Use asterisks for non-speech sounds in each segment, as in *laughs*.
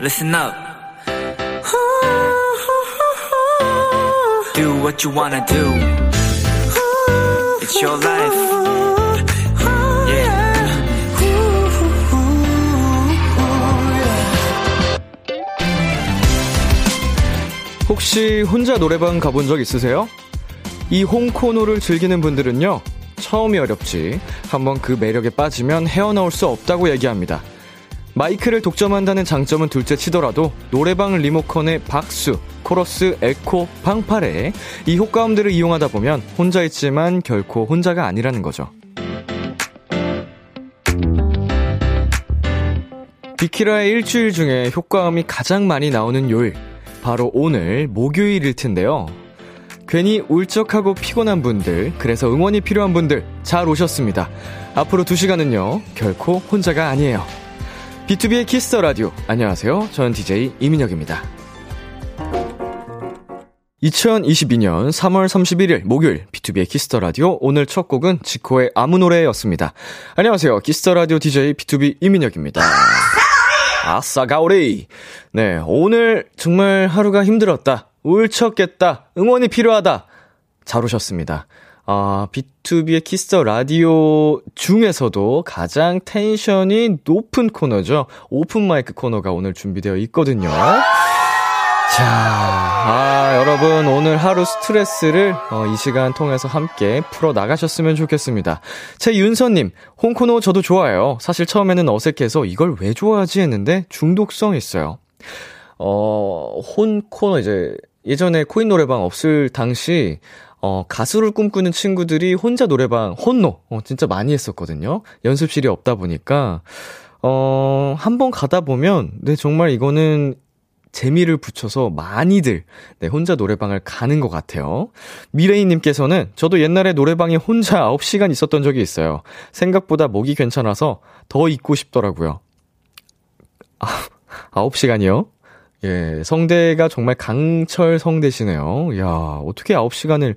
listen up. Do what you wanna do. It's your life. Yeah. 혹시 혼자 노래방 가본 적 있으세요? 이 홍코노를 즐기는 분들은요, 처음이 어렵지, 한번 그 매력에 빠지면 헤어나올 수 없다고 얘기합니다. 마이크를 독점한다는 장점은 둘째 치더라도 노래방 리모컨의 박수, 코러스, 에코, 방파레 이 효과음들을 이용하다 보면 혼자 있지만 결코 혼자가 아니라는 거죠. 비키라의 일주일 중에 효과음이 가장 많이 나오는 요일 바로 오늘 목요일일 텐데요. 괜히 울적하고 피곤한 분들, 그래서 응원이 필요한 분들 잘 오셨습니다. 앞으로 2시간은요, 결코 혼자가 아니에요. 비투비의 Kiss the Radio. 안녕하세요. 저는 DJ 이민혁입니다. 2022년 3월 31일 목요일 비투비의 Kiss the Radio 오늘 첫 곡은 지코의 아무 노래였습니다. 안녕하세요. 키스터 라디오 DJ B2B 이민혁입니다. 아싸 가오리. 네, 오늘 정말 하루가 힘들었다. 울적했다. 응원이 필요하다. 잘 오셨습니다. 아, 비투비의 Kiss the Radio 중에서도 가장 텐션이 높은 코너죠. open mic 코너가 오늘 준비되어 있거든요. 자, 아, 여러분, 오늘 하루 스트레스를, 어, 이 시간 통해서 함께 풀어 나가셨으면 좋겠습니다. 최윤서님, 혼코노 저도 좋아요. 사실 처음에는 어색해서 이걸 왜 좋아하지 했는데 중독성 있어요. 어, 혼코노 이제, 예전에 코인 노래방 없을 당시, 어, 가수를 꿈꾸는 친구들이 혼자 노래방, 혼노, 어, 진짜 많이 했었거든요. 연습실이 없다 보니까, 어, 한번 가다 보면, 네, 정말 이거는 재미를 붙여서 많이들, 네, 혼자 노래방을 가는 것 같아요. 미레이님께서는 저도 옛날에 노래방에 혼자 9시간 있었던 적이 있어요. 생각보다 목이 괜찮아서 더 있고 싶더라고요. 아, 9시간이요? 예, 성대가 정말 강철 성대시네요. 야, 어떻게 9시간을,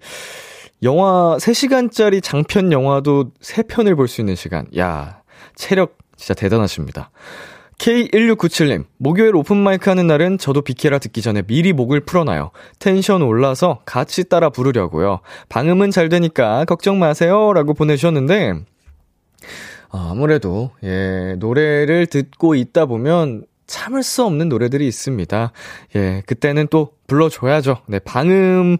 영화, 3시간짜리 장편 영화도 3편을 볼 수 있는 시간. 야, 체력 진짜 대단하십니다. K1697님, 목요일 오픈마이크 하는 날은 저도 비케라 듣기 전에 미리 목을 풀어놔요. 텐션 올라서 같이 따라 부르려고요. 방음은 잘 되니까 걱정 마세요. 라고 보내주셨는데, 아무래도, 예, 노래를 듣고 있다 보면 참을 수 없는 노래들이 있습니다. 예, 그때는 또 불러줘야죠. 네, 방음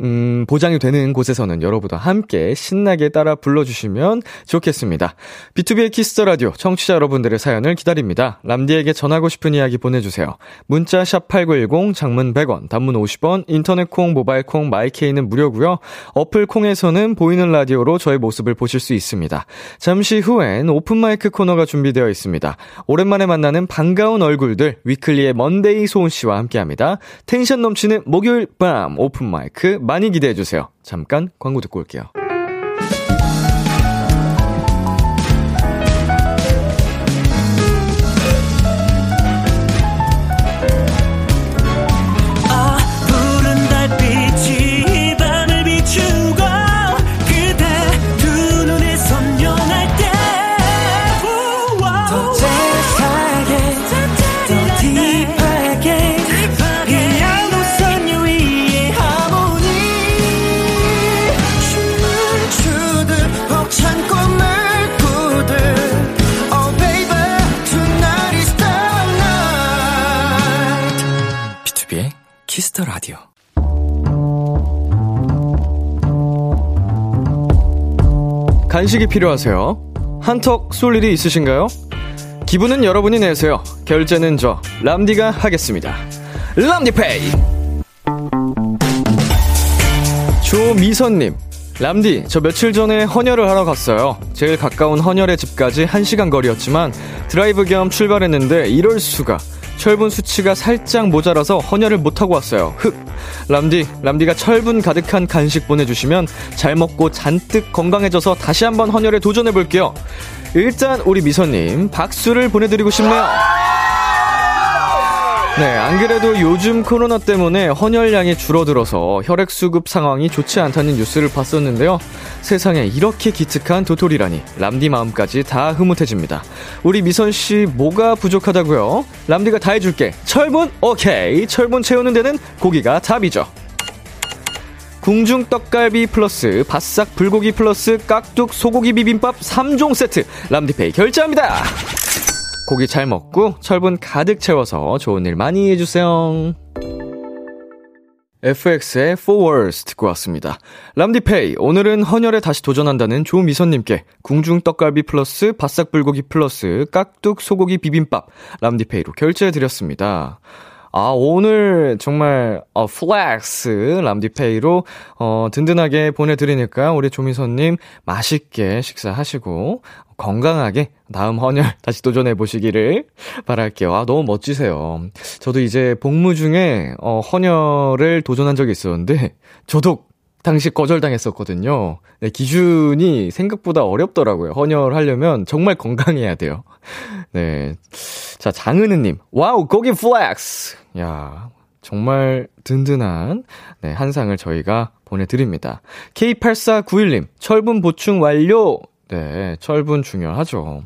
음, 보장이 되는 곳에서는 여러분과 함께 신나게 따라 불러주시면 좋겠습니다. 비투비의 Kiss the Radio 청취자 여러분들의 사연을 기다립니다. 람디에게 전하고 싶은 이야기 보내주세요. 문자 샵 8910 장문 100원, 단문 50원, 인터넷 콩, 모바일 콩, 마이케이는 무료고요. 어플 콩에서는 보이는 라디오로 저의 모습을 보실 수 있습니다. 잠시 후엔 open mic 코너가 준비되어 있습니다. 오랜만에 만나는 반가운 얼굴들 위클리의 먼데이 소은 씨와 함께합니다. 텐션 넘치는 목요일 밤 open mic 많이 기대해 주세요. 잠깐 광고 듣고 올게요. Kiss the Radio. 간식이 필요하세요? 한턱 쏠 일이 있으신가요? 기분은 여러분이 내세요. 결제는 저 람디가 하겠습니다. 람디페이. 조미선님. 람디, 저 며칠 전에 헌혈을 하러 갔어요. 제일 가까운 헌혈의 집까지 1시간 거리였지만 드라이브 겸 출발했는데 이럴 수가. 철분 수치가 살짝 모자라서 헌혈을 못하고 왔어요. 흑. 람디, 람디가 철분 가득한 간식 보내주시면 잘 먹고 잔뜩 건강해져서 다시 한번 헌혈에 도전해볼게요. 일단 우리 미선님 박수를 보내드리고 싶네요. 네, 안 그래도 요즘 코로나 때문에 헌혈량이 줄어들어서 혈액 수급 상황이 좋지 않다는 뉴스를 봤었는데요. 세상에 이렇게 기특한 도토리라니, 람디 마음까지 다 흐뭇해집니다. 우리 미선 씨, 뭐가 부족하다고요? 람디가 다 해줄게. 철분? 오케이. 철분 채우는 데는 고기가 답이죠. 궁중 떡갈비 플러스 바싹 불고기 플러스 깍둑 소고기 비빔밥 3종 세트 람디페이 결제합니다. 고기 잘 먹고 철분 가득 채워서 좋은 일 많이 해주세요. FX의 Forwards 듣고 왔습니다. 람디페이, 오늘은 헌혈에 다시 도전한다는 조미선님께 궁중 떡갈비 플러스 바싹 불고기 플러스 깍둑 소고기 비빔밥 람디페이로 결제해드렸습니다. 아, 오늘 정말, 어, flex 람디페이로, 어, 든든하게 보내드리니까 우리 조미선님 맛있게 식사하시고, 건강하게 다음 헌혈 *laughs* 다시 도전해 보시기를 바랄게요. 아, 너무 멋지세요. 저도 이제 복무 중에, 어, 헌혈을 도전한 적이 있었는데, 저도 당시 거절당했었거든요. 네, 기준이 생각보다 어렵더라고요. 헌혈하려면 정말 건강해야 돼요. 네. 자, 장은우님. 와우, 고기 flex! 야 정말 든든한, 네, 한 상을 저희가 보내드립니다. K8491님, 철분 보충 완료! 네, 철분 중요하죠.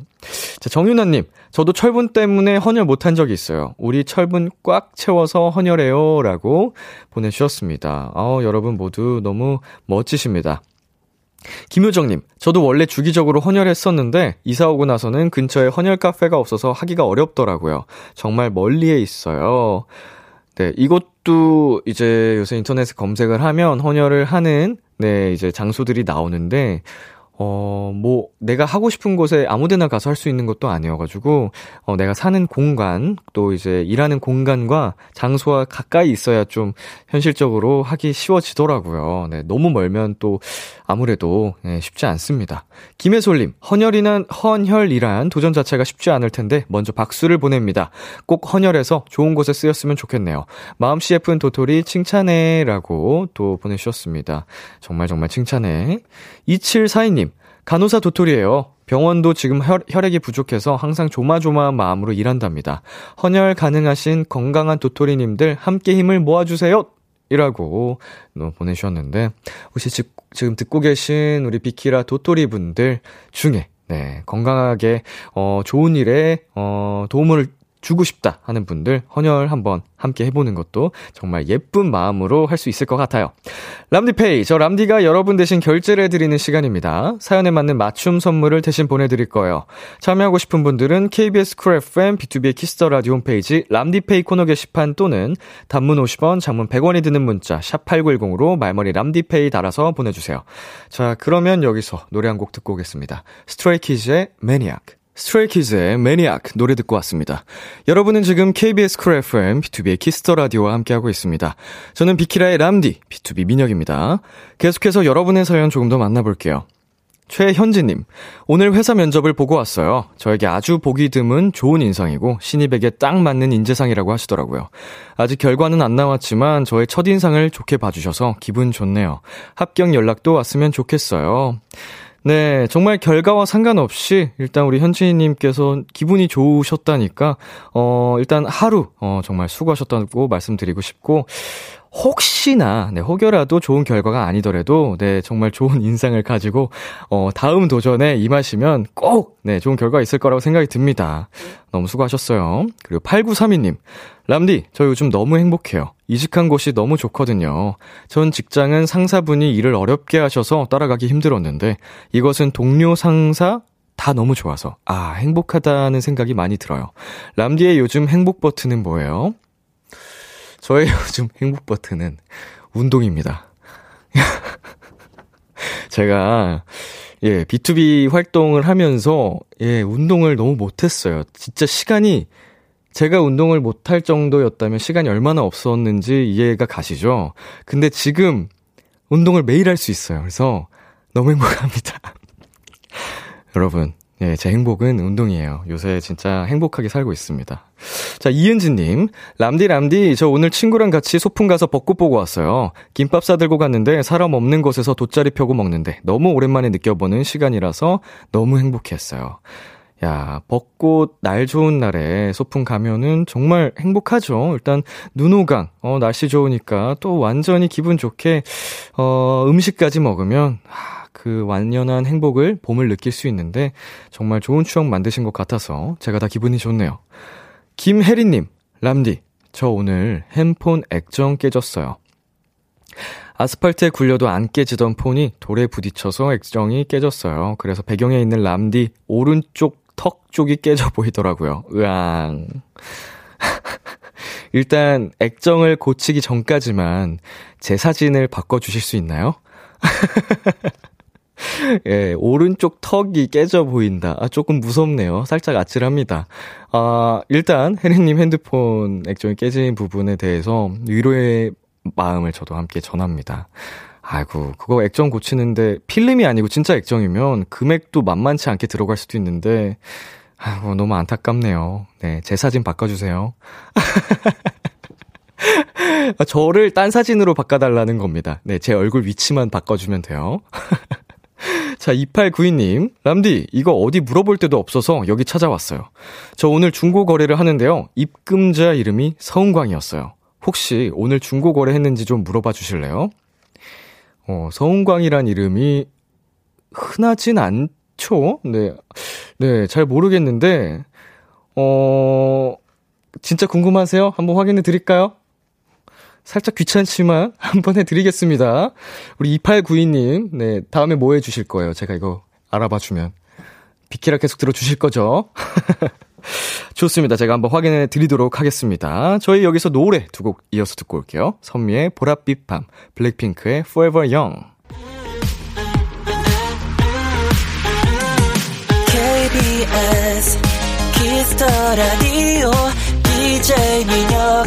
자, 정윤아님, 저도 철분 때문에 헌혈 못한 적이 있어요. 우리 철분 꽉 채워서 헌혈해요. 라고 보내주셨습니다. 아 여러분 모두 너무 멋지십니다. 김효정님, 저도 원래 주기적으로 헌혈했었는데, 이사 오고 나서는 근처에 헌혈 카페가 없어서 하기가 어렵더라고요. 정말 멀리에 있어요. 네, 이것도 이제 요새 인터넷에 검색을 하면 헌혈을 하는, 네, 이제 장소들이 나오는데, 어, 뭐, 내가 하고 싶은 곳에 아무 데나 가서 할 수 있는 것도 아니어가지고, 어, 내가 사는 공간, 또 이제 일하는 공간과 장소와 가까이 있어야 좀 현실적으로 하기 쉬워지더라고요. 네, 너무 멀면 또 아무래도 네, 쉽지 않습니다. 김혜솔님, 헌혈이란, 헌혈이란 도전 자체가 쉽지 않을 텐데, 먼저 박수를 보냅니다. 꼭 헌혈해서 좋은 곳에 쓰였으면 좋겠네요. 마음 씨 예쁜 도토리 칭찬해 라고 또 보내주셨습니다. 정말 정말 칭찬해. 2742님, 간호사 도토리예요. 병원도 지금 혈, 혈액이 부족해서 항상 조마조마한 마음으로 일한답니다. 헌혈 가능하신 건강한 도토리님들 함께 힘을 모아주세요. 이라고 보내주셨는데, 혹시 지, 지금 듣고 계신 우리 비키라 도토리 분들 중에, 네, 건강하게, 어, 좋은 일에, 어, 도움을 주고 싶다 하는 분들 헌혈 한번 함께 해보는 것도 정말 예쁜 마음으로 할 수 있을 것 같아요. 람디페이, 저 람디가 여러분 대신 결제를 해드리는 시간입니다. 사연에 맞는 맞춤 선물을 대신 보내드릴 거예요. 참여하고 싶은 분들은 KBS 쿨 FM, BTOB의 키스 더 라디오 홈페이지 람디페이 코너 게시판 또는 단문 50원, 장문 100원이 드는 문자 샵 8910으로 말머리 람디페이 달아서 보내주세요. 자, 그러면 여기서 노래 한 곡 듣고 오겠습니다. 스트레이키즈의 매니악. 스트레이키즈의 매니악 노래 듣고 왔습니다. 여러분은 지금 KBS 쿨 FM, BTOB의 키스 더 라디오와 함께하고 있습니다. 저는 비키라의 람디, BTOB 민혁입니다. 계속해서 여러분의 사연 조금 더 만나볼게요. 최현지님, 오늘 회사 면접을 보고 왔어요. 저에게 아주 보기 드문 좋은 인상이고 신입에게 딱 맞는 인재상이라고 하시더라고요. 아직 결과는 안 나왔지만 저의 첫 인상을 좋게 봐주셔서 기분 좋네요. 합격 연락도 왔으면 좋겠어요. 네, 정말 결과와 상관없이 일단 우리 현지님께서 기분이 좋으셨다니까 어 일단 하루 어 정말 수고하셨다고 말씀드리고 싶고 혹시나 네 혹여라도 좋은 결과가 아니더라도 네 정말 좋은 *laughs* 인상을 가지고 어 다음 도전에 임하시면 꼭 네 좋은 결과 있을 거라고 생각이 듭니다. 너무 수고하셨어요. 그리고 8932님 람디 저 요즘 너무 행복해요. 이직한 곳이 너무 좋거든요. 전 직장은 상사분이 일을 어렵게 하셔서 따라가기 힘들었는데 이것은 동료 상사 다 너무 좋아서 아 행복하다는 생각이 많이 들어요. 람디의 요즘 행복 버튼은 뭐예요? 저의 *laughs* 요즘 행복 버튼은 운동입니다. *laughs* 제가 예, B2B 활동을 하면서 예, 운동을 너무 못 했어요. 진짜 시간이 제가 운동을 못할 정도였다면 시간이 얼마나 없었는지 이해가 가시죠? 근데 지금 운동을 매일 할 수 있어요. 그래서 너무 행복합니다. *laughs* 여러분, 네, 제 행복은 운동이에요. 요새 진짜 행복하게 살고 있습니다. 자, 이은지님. 람디, 람디, 저 오늘 친구랑 같이 소풍 가서 벚꽃 보고 왔어요. 김밥 싸들고 갔는데 사람 없는 곳에서 돗자리 펴고 먹는데 너무 오랜만에 느껴보는 시간이라서 너무 행복했어요. 야, 벚꽃 날 좋은 날에 소풍 가면은 정말 행복하죠. 일단 눈호강, 어, 날씨 좋으니까 또 완전히 기분 좋게, 어, 음식까지 먹으면, 아, 그 완연한 행복을, 봄을 느낄 수 있는데, 정말 좋은 추억 만드신 것 같아서 제가 다 기분이 좋네요. 김혜리님, 람디, 저 오늘 핸폰 액정 깨졌어요. 아스팔트에 굴려도 안 깨지던 폰이 돌에 부딪혀서 액정이 깨졌어요. 그래서 배경에 있는 람디 오른쪽 턱 쪽이 깨져 보이더라고요. 으앙. *laughs* 일단 액정을 고치기 전까지만 제 사진을 바꿔주실 수 있나요? *laughs* *laughs* 예, 오른쪽 턱이 깨져 보인다. 아, 조금 무섭네요. 살짝 아찔합니다. 아, 일단, 혜리님 핸드폰 액정이 깨진 부분에 대해서 위로의 마음을 저도 함께 전합니다. 아이고, 그거 액정 고치는데 필름이 아니고 진짜 액정이면 금액도 만만치 않게 들어갈 수도 있는데, 아이고, 너무 안타깝네요. 네, 제 사진 바꿔주세요. *laughs* 저를 딴 사진으로 바꿔달라는 겁니다. 네, 제 얼굴 위치만 바꿔주면 돼요. *laughs* 자, 2892님. 람디, 이거 어디 물어볼 데도 없어서 여기 찾아왔어요. 저 오늘 중고 거래를 하는데요. 입금자 이름이 서은광이었어요. 혹시 오늘 중고 거래 했는지 좀 물어봐 주실래요? 어, 서은광이란 이름이 흔하진 않죠? 네. 네, 잘 모르겠는데, 어, 진짜 궁금하세요? 한번 확인해 드릴까요? 살짝 귀찮지만 *laughs* 한번 해드리겠습니다. 우리 2892님, 네, 다음에 뭐 해주실 거예요? 제가 이거 알아봐 주면. 비키라 계속 들어주실 거죠? *laughs* 좋습니다. 제가 한번 확인해 드리도록 하겠습니다. 저희 여기서 노래 두 곡 이어서 듣고 올게요. 선미의 보랏빛 밤, 블랙핑크의 Forever Young. KBS 키스 더 라디오 DJ 민혁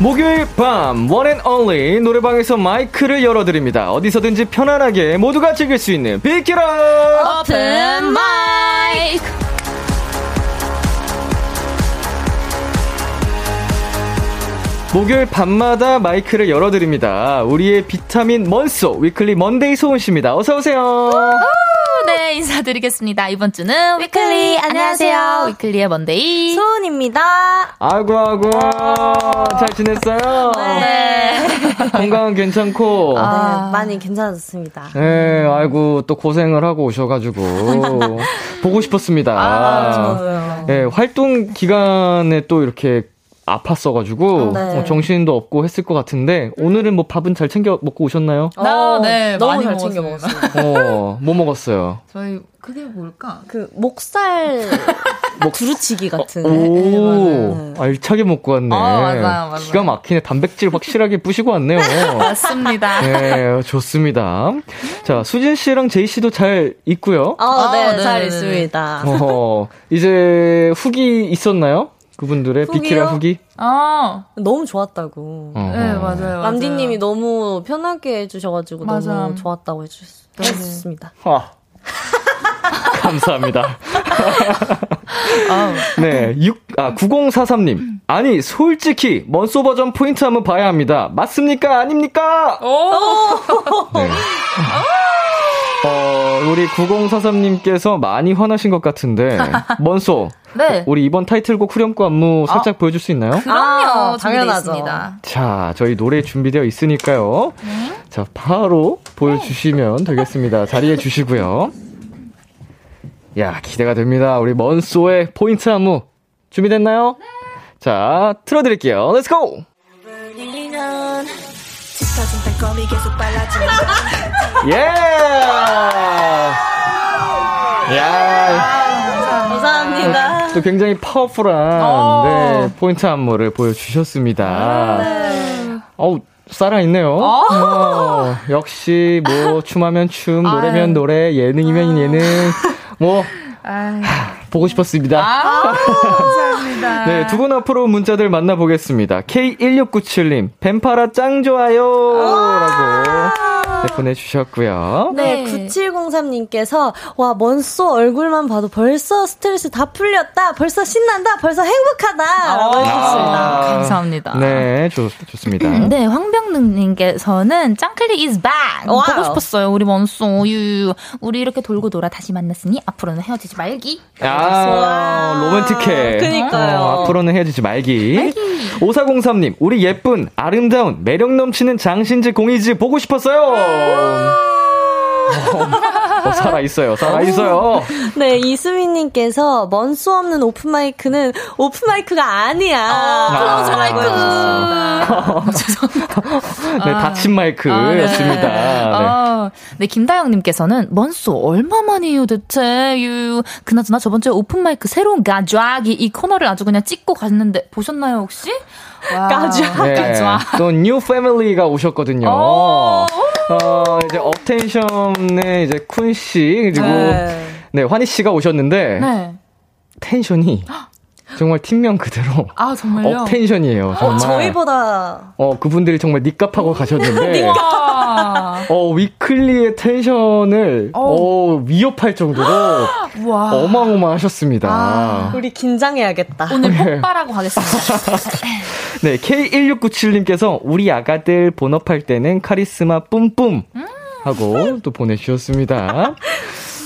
목요일 밤 one and only 노래방에서 마이크를 열어드립니다. 어디서든지 편안하게 모두가 즐길 수 있는 비키라 오픈 마이크 목요일 밤마다 마이크를 열어드립니다. 우리의 비타민 먼소 위클리 먼데이 소은 씨입니다. 어서 오세요. 네 인사드리겠습니다 이번 주는 위클리 안녕하세요 위클리의 먼데이 소은입니다. 아이고 아이고 잘 지냈어요? 네 *laughs* 건강 괜찮고. 아. 네, 많이 괜찮았습니다. 네, 아이고 또 고생을 하고 오셔가지고 *laughs* 보고 싶었습니다. 아, 저도요. 예, 활동 기간에 또 이렇게 아팠어가지고 네. 어, 정신도 없고 했을 것 같은데 오늘은 뭐 밥은 잘 챙겨 먹고 오셨나요? 나, 네, 너무 많이 잘 챙겨 먹었어요. 먹었어요. 어, 뭐 먹었어요? 저희 그게 뭘까 그 목살 *laughs* 두루치기 같은. 오, 알차게 먹고 왔네. 어, 맞아요, 맞아요. 기가 막히네. 단백질 확실하게 부시고 왔네요. *laughs* 맞습니다 네, 좋습니다. 자, 수진 씨랑 제이 씨도 잘 있고요. 어, 아, 네, 네, 잘 네, 있습니다. 어, 이제 후기 있었나요? 그분들의 후기요? 비키라 후기? 아 너무 좋았다고. 어. 네, 맞아요. 람디님이 너무 편하게 해주셔가지고 맞아. 너무 좋았다고 해주셨, 해주셨습니다. *laughs* 아. 감사합니다. 네, 6, 아, 9043님. 아니, 솔직히, 먼소 버전 포인트 한번 봐야 합니다. 맞습니까? 아닙니까? 네. 어, 우리 9043님께서 많이 화나신 것 같은데, *laughs* 먼소. 네 우리 이번 타이틀곡 후렴구 안무 살짝 보여줄 수 있나요? 그럼요 아, 당연하죠. 자, 저희 노래 준비되어 있으니까요. 자, 바로 보여주시면 되겠습니다. 자리해 주시고요. 야, 기대가 됩니다. 우리 먼소의 포인트 안무. 준비됐나요? 자, 틀어드릴게요. Let's go! 예! 야, 감사합니다. 또 굉장히 파워풀한 어. 네, 포인트 안무를 보여주셨습니다. 어우, 살아있네요. 어, 역시 뭐 춤하면 춤, 노래면 노래, 예능이면 예능. 뭐 아유, 보고 싶었습니다. 아, 감사합니다 *laughs* 네, 두 분 앞으로 문자들 만나보겠습니다. K1697님, 뱀파라 짱 좋아요! 라고. 네, 보내주셨고요. 네, 네. 9703님께서, 와, 먼소 얼굴만 봐도 벌써 스트레스 다 풀렸다. 벌써 신난다. 벌써 행복하다. 라고 해주셨습니다. 아, 감사합니다. 네, 좋, 좋습니다. *clears throat* 네, 황병능님께서는 짱클리 is back. 와우. 보고 싶었어요. 우리 먼소 유. 우리 이렇게 돌고 돌아 다시 만났으니 앞으로는 헤어지지 말기. 아, 로맨틱해. 그니까요. 어, 앞으로는 헤어지지 말기. 5403님, 우리 예쁜, 아름다운, 매력 넘치는 장신지 공이지 보고 싶었어요. 어, 살아있어요, 살아있어요. 네, 이수민님께서, 먼소 없는 오픈마이크는 오픈마이크가 아니야. close *laughs* 아. 마이크. 네, 닫힌 마이크였습니다. 네. 아, 네, 김다영님께서는 먼소 얼마 만이에요, 대체? 유. 그나저나 저번 주에 오픈마이크 새로운 가족이 이 코너를 아주 그냥 찍고 갔는데 보셨나요, 혹시? 와. 가족이. 네. 또, new family가 오셨거든요. 오. 어, 이제 업텐션의 이제 쿤 씨, 그리고, 네. 네. 환희 씨가 오셨는데, 네. 텐션이 정말 팀명 그대로 아, 정말요? 업텐션이에요. 정말. 어, 저희보다, 어, 그분들이 정말 닉값하고 가셨는데, *laughs* 와. 어, 위클리의 텐션을, 어, 위협할 정도로 *gasps* 와. 어마어마하셨습니다. 아. 우리 긴장해야겠다. 오늘 폭발하고 가겠습니다. *laughs* 네, K1697님께서 우리 아가들 본업할 때는 카리스마 뿜뿜 하고 *laughs* 또 보내주셨습니다.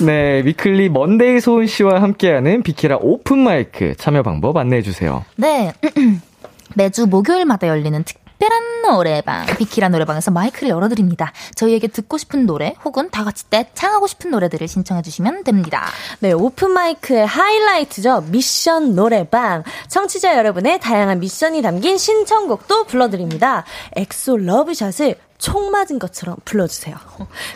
네, 위클리 먼데이 소은 씨와 함께하는 비키라 오픈 마이크 참여 방법 안내해 주세요. 네. *clears throat* 매주 목요일마다 열리는 특별한 노래방, 비키라 노래방에서 마이크를 열어드립니다. 저희에게 듣고 싶은 노래 혹은 다 같이 떼창하고 싶은 노래들을 신청해 주시면 됩니다. 네, 오픈 마이크의 하이라이트죠. 미션 노래방. 청취자 여러분의 다양한 미션이 담긴 신청곡도 불러드립니다. 엑소 러브샷을 총 맞은 것처럼 불러주세요.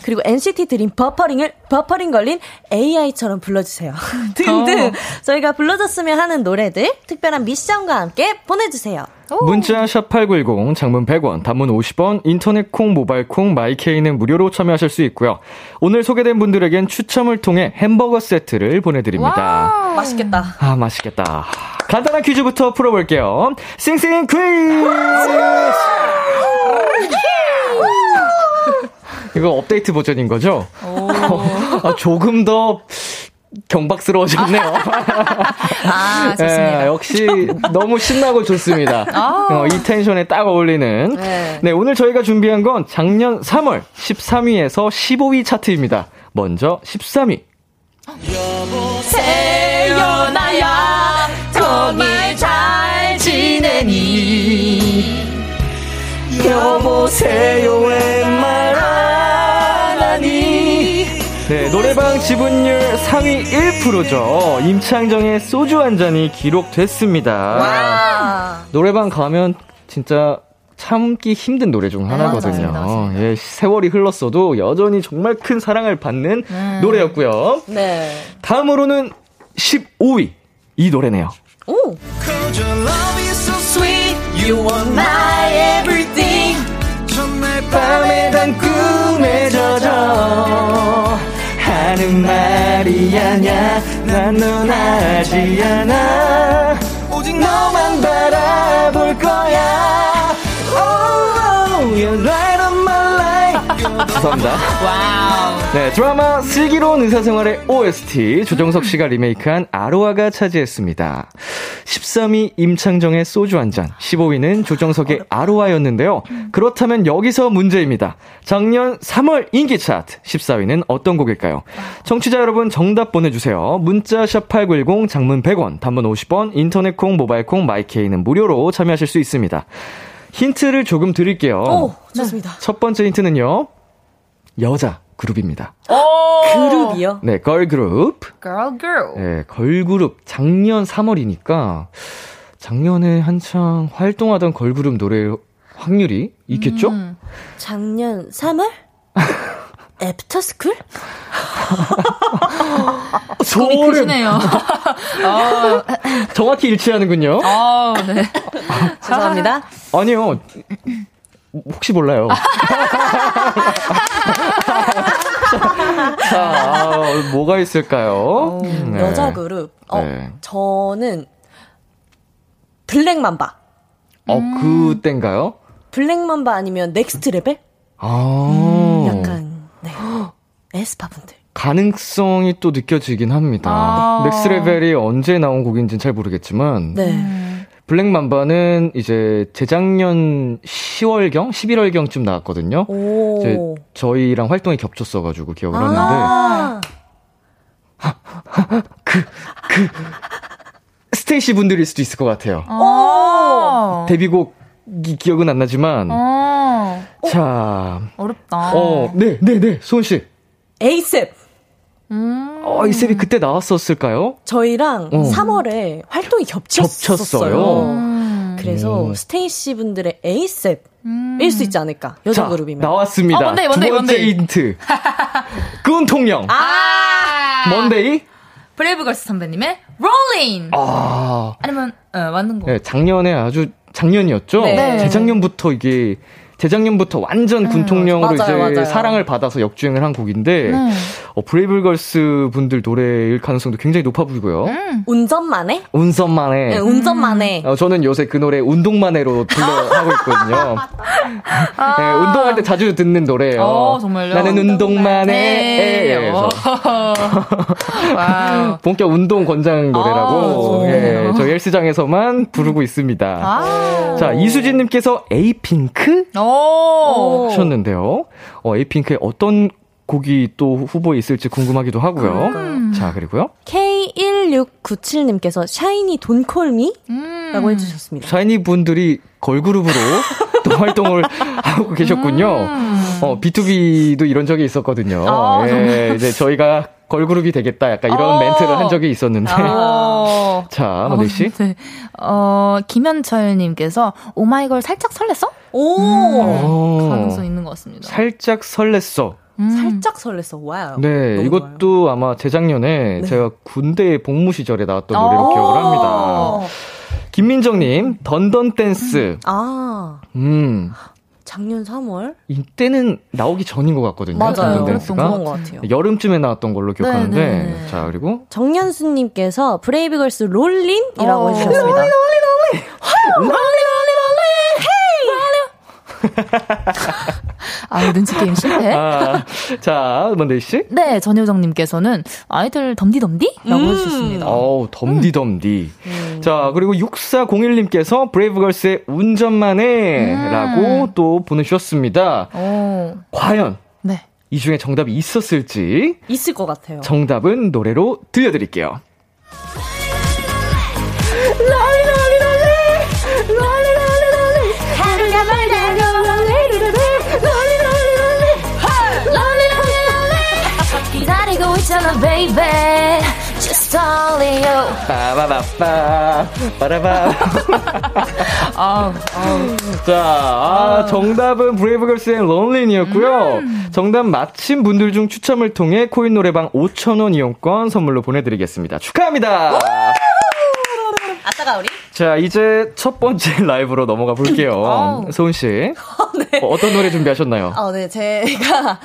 그리고 NCT 드림 버퍼링을, 버퍼링 걸린 AI처럼 불러주세요. *laughs* 등등. 저희가 불러줬으면 하는 노래들, 특별한 미션과 함께 보내주세요. 문자 샵8910 장문 100원 단문 50원 인터넷 콩 모바일 콩 마이케이는 무료로 참여하실 수 있고요. 오늘 소개된 분들에겐 추첨을 통해 햄버거 세트를 보내드립니다. 맛있겠다. 아 맛있겠다. 간단한 퀴즈부터 풀어볼게요. 싱싱 퀴즈! 이거 업데이트 버전인 거죠? 아, 조금 더 경박스러워졌네요. 아, 좋습니다. 예, 역시 너무 신나고 좋습니다. 어, 이 텐션에 딱 어울리는. 네. 네, 오늘 저희가 준비한 건 작년 3월 13위에서 15위 차트입니다. 먼저 13위. 태연아야 정말 잘 지내니 여보세요 웬 노래방 지분율 상위 1%죠. 임창정의 소주 한 잔이 기록됐습니다. 노래방 가면 진짜 참기 힘든 노래 중 하나거든요. 맞아요, 맞아요. 예, 세월이 흘렀어도 여전히 정말 큰 사랑을 받는 노래였고요. 네. 다음으로는 15위. 이 노래네요. 오! 밤에 단 꿈에 젖어 하는 말이 아냐? 난넌 하지 않아. 오직 너만 바라볼 거야. Oh, you're right on my 감사합니다 와우 네, 드라마 슬기로운 의사생활의 OST 조정석 씨가 리메이크한 아로하가 차지했습니다. 13위 임창정의 소주 한 잔, 15위는 조정석의 아로하였는데요. 그렇다면 여기서 문제입니다. 작년 3월 인기 차트 14위는 어떤 곡일까요? 청취자 여러분 정답 보내주세요. 문자 샵8910 장문 100원, 단문 50원, 인터넷 콩, 모바일 콩, 마이케이는 무료로 참여하실 수 있습니다. 힌트를 조금 드릴게요. 오, 좋습니다. 첫 번째 힌트는요. 여자 그룹입니다. 그룹이요? 네, 걸 그룹. girl girl 네, 걸 그룹. 작년 3월이니까 작년에 한창 활동하던 걸 그룹 노래 확률이 있겠죠? 음. 작년 3월? 애프터스쿨? 꿈이 *laughs* 소름. 크시네요 *laughs* 정확히 일치하는군요. 아, 네. *laughs* 죄송합니다. 아니요. 혹시 몰라요. 자, 아, 뭐가 있을까요? 네. 여자 그룹. 어, 네. 저는 Black Mamba. 어, 그땐가요? Black Mamba 아니면 Next Level? 아. 약간 에스파 분들. 가능성이 또 느껴지긴 합니다. 아. Next Level이 언제 나온 곡인지는 잘 모르겠지만 네. Black Mamba는 이제 재작년 10월경, 11월경쯤 나왔거든요. 오. 이제 저희랑 활동이 겹쳤어가지고 기억을 하는데 *laughs* 아. 스테이시 분들일 수도 있을 것 같아요. 어. 데뷔곡이 기억은 안 나지만 어. 자, 어렵다. 어, 네, 네, 네, 소은 씨, ASAP. 음. ASAP이 그때 나왔었을까요? 저희랑 어. 3월에 활동이 겹쳤었어요. 겹쳤어요? 음. 그래서 음. 스테이시 분들의 ASAP일 음. 수 있지 않을까? 여자 자, 그룹이면. 나왔습니다. 어, 뭔데, 뭔데, 두 번째 뭔데? 힌트. *laughs* 군통령. 아. 먼데이? 브레이브걸스 선배님의 Rollin'. 아, 아니면 어, 맞는 거. 네, 작년에 아주 작년이었죠. 네. 재작년부터 이게 재작년부터 완전 군통령으로 음, 맞아요, 이제 맞아요. 사랑을 받아서 역주행을 한 곡인데 네. 어, 브레이브걸스 분들 노래일 가능성도 굉장히 높아 보이고요. 음. 운전만 해? 운전만 해 네, 운전만 해. 어, 저는 요새 그 노래 운동만해로 불러 하고 *laughs* 있거든요. 네, 운동할 때 자주 듣는 노래예요. 어, 정말요? 나는 운동만 해. 네. 예, 그래서 *laughs* Wow. 본격 운동 권장 노래라고 아, 예. 저희 헬스장에서만 부르고 있습니다. 아. 자 이수진님께서 에이핑크 오. 하셨는데요. 어, 에이핑크의 어떤 곡이 또 후보에 있을지 궁금하기도 하고요. 음. 자 그리고요 K1697님께서 샤이니 돈콜미? 음. 라고 해주셨습니다. 샤이니 분들이 걸그룹으로 *laughs* 또 활동을 하고 계셨군요. 음. 어, B2B도 이런 적이 있었거든요. 아, 예, 이제 저희가 걸그룹이 되겠다. 약간 이런 어. 멘트를 한 적이 있었는데. *laughs* 어. 자, 모델 씨. 네. 어, 김현철 님께서 오마이걸 살짝 설렜어? 오! 어, 가능성 있는 것 같습니다. 살짝 설렜어. 음. 살짝 설렜어. Wow. 네, 이것도 아마 재작년에 네. 제가 군대 복무 시절에 나왔던 노래로 어. 기억을 합니다. 좋아요. 김민정님, Dun Dun Dance. 아, 음, 작년 3월? 이때는 나오기 전인 것 같거든요. 맞아요. 그랬던. 그런 것 같아요. 여름쯤에 나왔던 걸로 기억하는데. 네, 네. 자, 그리고 정연수님께서 브레이브걸스 Rollin'이라고 어. 해주셨습니다. 아, 눈치 게임 실패? 아, 자, 먼데이 씨. 네, 전효정님께서는 아이들 덤디덤디? 라고 음. 해주셨습니다. 어우, 덤디덤디. 음. 자, 그리고 6401님께서 브레이브걸스의 운전만 해. 음. 라고 또 보내주셨습니다. 오, 과연 네. 이 중에 정답이 있었을지 있을 것 같아요. 정답은 노래로 들려드릴게요. Baby. Just only you. 빠바바빠, 빠라바. 아우, 자, 아, 정답은 브레이브걸스의 론린이었고요. 정답 맞힌 분들 중 추첨을 통해 코인 노래방 5,000원 이용권 선물로 보내드리겠습니다. 축하합니다! 아따가 우리? 자, 이제 첫 번째 *laughs* 라이브로 넘어가 볼게요. 아우. 소은씨. *laughs* 어, 어떤 노래 준비하셨나요? 어, 네, 제가,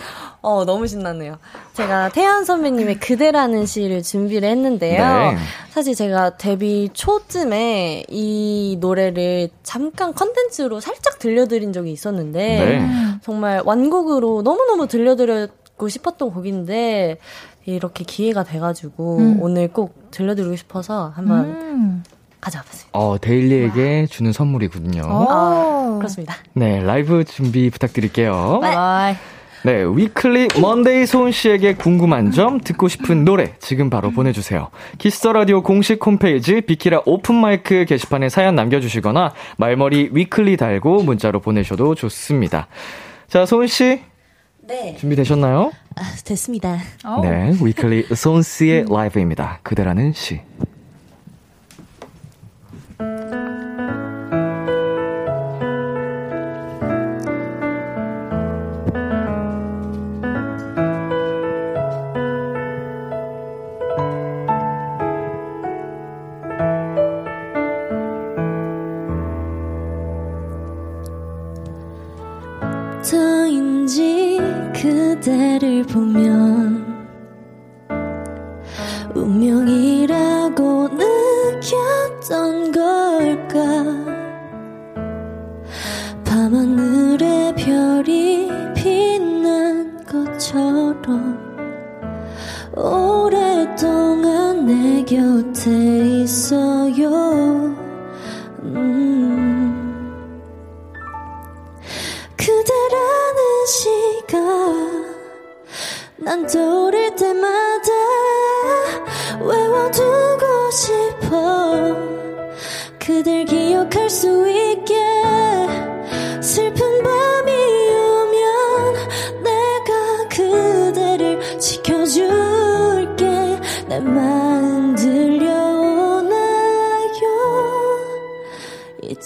어, 너무 신나네요. 제가 태연 선배님의 그대라는 시를 준비를 했는데요. 네. 사실 제가 데뷔 초쯤에 이 노래를 잠깐 컨텐츠로 살짝 들려드린 적이 있었는데, 네. 정말 완곡으로 너무너무 들려드리고 싶었던 곡인데, 이렇게 기회가 돼가지고, 음. 오늘 꼭 들려드리고 싶어서 한번 음. 가져와 봤습니다. 어, 데일리에게 주는 선물이군요. 아, 그렇습니다. 네, 라이브 준비 부탁드릴게요. 바이바이. 네, 위클리 먼데이 소은 씨에게 궁금한 점, 듣고 싶은 노래 지금 바로 보내주세요. Kiss the Radio 공식 홈페이지 비키라 open mic 게시판에 사연 남겨주시거나 말머리 위클리 달고 문자로 보내셔도 좋습니다. 자, 소은 씨 네. 준비되셨나요? 아, 됐습니다. 네, 위클리 소은 씨의 라이브입니다. 그대라는 시.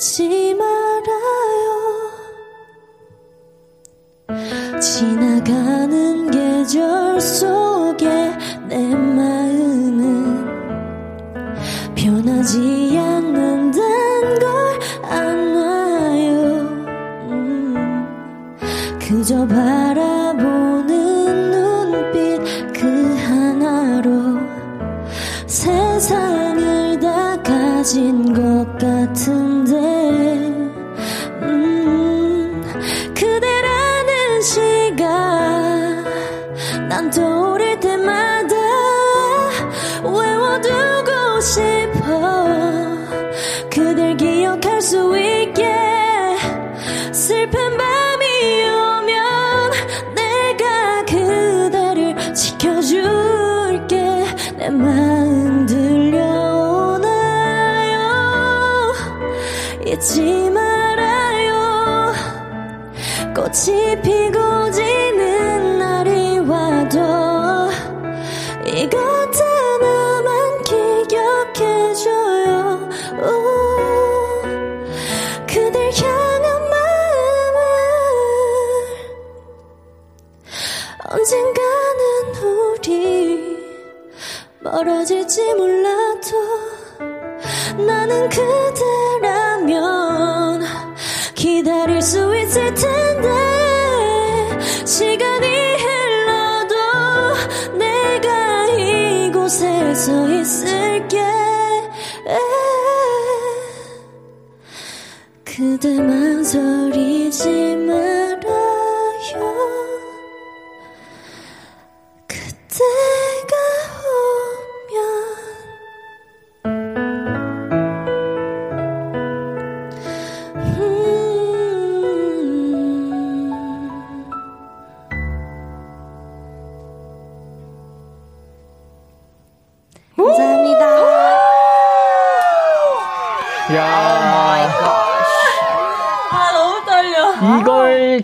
잊지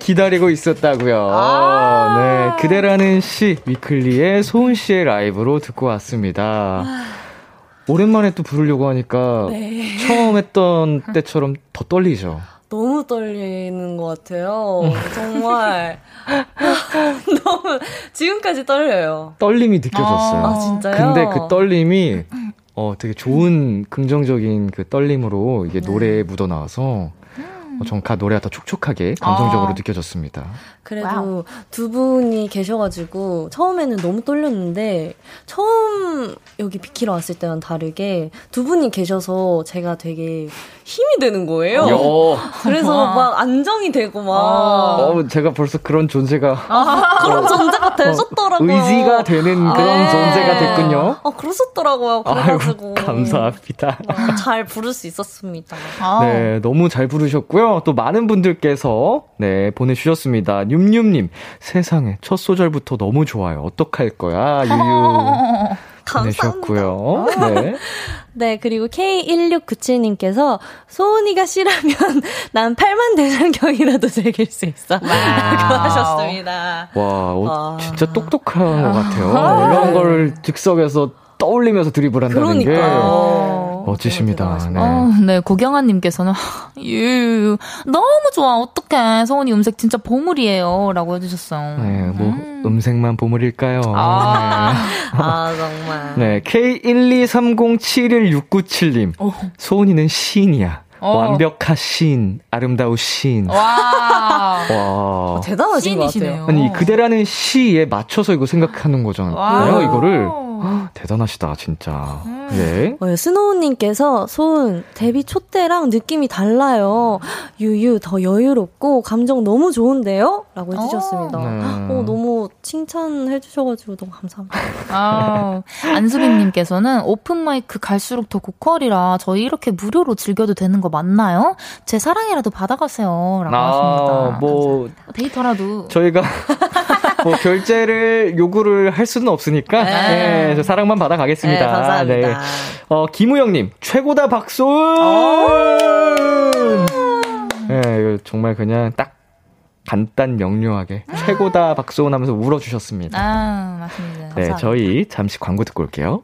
기다리고 있었다고요. 네, 그대라는 시 위클리의 소은 씨의 라이브로 듣고 왔습니다. 오랜만에 또 부르려고 하니까 처음 했던 때처럼 더 떨리죠. 너무 떨리는 것 같아요. 정말. *laughs* 너무, 지금까지 떨려요. 떨림이 느껴졌어요. 아, 진짜요? 근데 그 떨림이 어 되게 좋은 긍정적인 그 떨림으로 이게 노래에 묻어 나와서 어, 전 그 노래가 더 촉촉하게 감정적으로 아. 느껴졌습니다. 그래도 Wow. 두 분이 계셔가지고 처음에는 너무 떨렸는데 처음 여기 비키라 왔을 때랑 다르게 두 분이 계셔서 제가 되게 힘이 되는 거예요. 그래서 막 안정이 되고 막 어, 제가 벌써 그런 존재가 그런 존재가 되셨더라고요. 의지가 되는 그런 네. 존재가 됐군요. 아 그러셨더라고요. 그래가지고 아이고, 감사합니다. 어, 잘 부를 수 있었습니다. 아, 네, 너무 잘 부르셨고요. 또 많은 분들께서 네 보내주셨습니다. 윰윰님 세상에 첫 소절부터 너무 좋아요. 어떡할 거야 유유 *laughs* 보내셨고요. 네. *laughs* 네, 그리고 K1697님께서 소은이가 싫으면 *laughs* 난 8만 대장경이라도 즐길 수 있어. 라고 하셨습니다. 와, 어, 아. 진짜 똑똑한 것 같아요. 이런 걸 즉석에서 떠올리면서 드립을 한다는 게. 멋지십니다. 네. 어, 네, 고경아님께서는, 유, 너무 좋아, 어떡해. 서은이 음색 진짜 보물이에요. 라고 해주셨어요. 네, 뭐 음 색만 보물일까요? 아. *laughs* 아, 정말. 네, K123071697님. 소은이는 시인이야. 어. 완벽한 시인, 아름다운 시인. 와. *laughs* 와. 대단하신 것 같아요. 시인이시네요. 아니, 그대라는 시에 맞춰서 이거 생각하는 거잖아요. 이거를. 헉, 대단하시다, 진짜. 예. 어, 스노우님께서 소은 데뷔 초 때랑 느낌이 달라요. 유유 더 여유롭고 감정 너무 좋은데요? 라고 해주셨습니다. 네. 어, 너무 칭찬해주셔가지고 너무 감사합니다. 아, 안수빈님께서는 open mic 갈수록 더 고퀄이라 저희 이렇게 무료로 즐겨도 되는 거 맞나요? 제 사랑이라도 받아가세요. 라고 하십니다. 아, 뭐, 데이터라도. 저희가 *laughs* 뭐 결제를 요구를 할 수는 없으니까 네. 네, 저 사랑만 받아 가겠습니다. 네, 감사합니다. 네. 어, 김우영님 최고다 박소은. 네, 이거 정말 그냥 딱 간단 명료하게 최고다 박소은 하면서 울어주셨습니다. 아, 맞습니다. 네, 감사합니다. 저희 잠시 광고 듣고 올게요.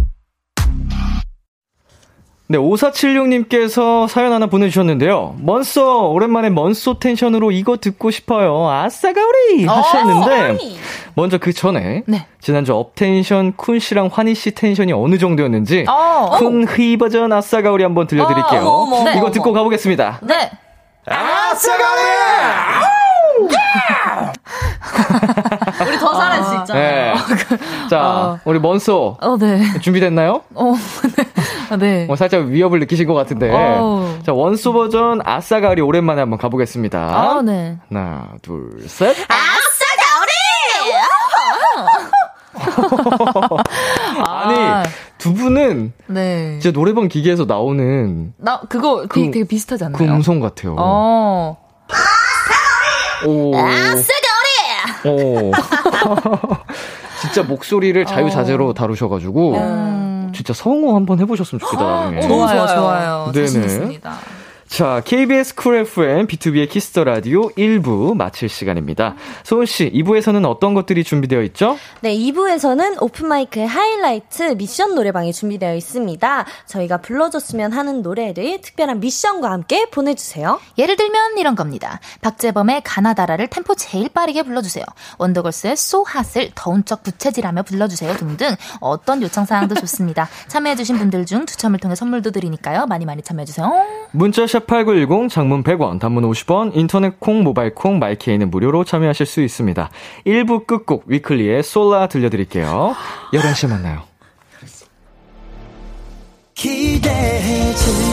네, 5476님께서 사연 하나 보내주셨는데요. 먼소, 오랜만에 먼소 텐션으로 이거 듣고 싶어요. 아싸가오리! 하셨는데, 먼저 그 전에, 네. 지난주 업텐션 쿤 씨랑 환희 씨 텐션이 어느 정도였는지, 어, 쿤 환희 버전 아싸가오리 한번 들려드릴게요. 어, 어머, 어머, 이거. 듣고 가보겠습니다. 네. *laughs* 우리 더 잘해, 진짜. 네. *laughs* 자, 우리 먼소, 어, 네. 준비됐나요? 어, 네. 아, 네. 뭐 살짝 위협을 느끼신 것 같은데. 어우. 자, 먼소 버전 아싸가오리 오랜만에 한번 가보겠습니다. 아, 네. 하나, 둘, 셋. *laughs* 아니, 아, 두 분은 네. 진짜 노래방 기계에서 나오는 나, 그거 되게, 그- 되게 비슷하지 않나요? 그 음성 같아요. 어. 오. 오. *laughs* 진짜 목소리를 자유자재로 다루셔가지고, 음. 진짜 성우 한번 해보셨으면 좋겠다, 나중에. 너무 좋아요, 좋아요. 좋아요. 네네. 자, KBS Cool FM, B2B의 Kiss the Radio 1부 마칠 시간입니다. 소은 씨, 2부에서는 어떤 것들이 준비되어 있죠? 네, 2부에서는 오픈 마이크의 하이라이트 미션 노래방이 준비되어 있습니다. 저희가 불러줬으면 하는 노래를 특별한 미션과 함께 보내 주세요. 예를 들면 이런 겁니다. 박재범의 가나다라를 템포 제일 빠르게 불러 주세요. 원더걸스의 So Hot을 더운 척 부채질하며 불러 주세요 등등 어떤 요청 사항도 좋습니다. 참여해 주신 분들 중 추첨을 통해 선물도 드리니까요. 많이 많이 참여해 주세요. 문자 샵 8910, 장문 100원, 단문 50원, 인터넷 콩, 모바일 콩, 마이케이는 무료로 참여하실 수 있습니다. 1부 끝곡 위클리의 솔라 들려드릴게요. 11시에 만나요. 기대해 즐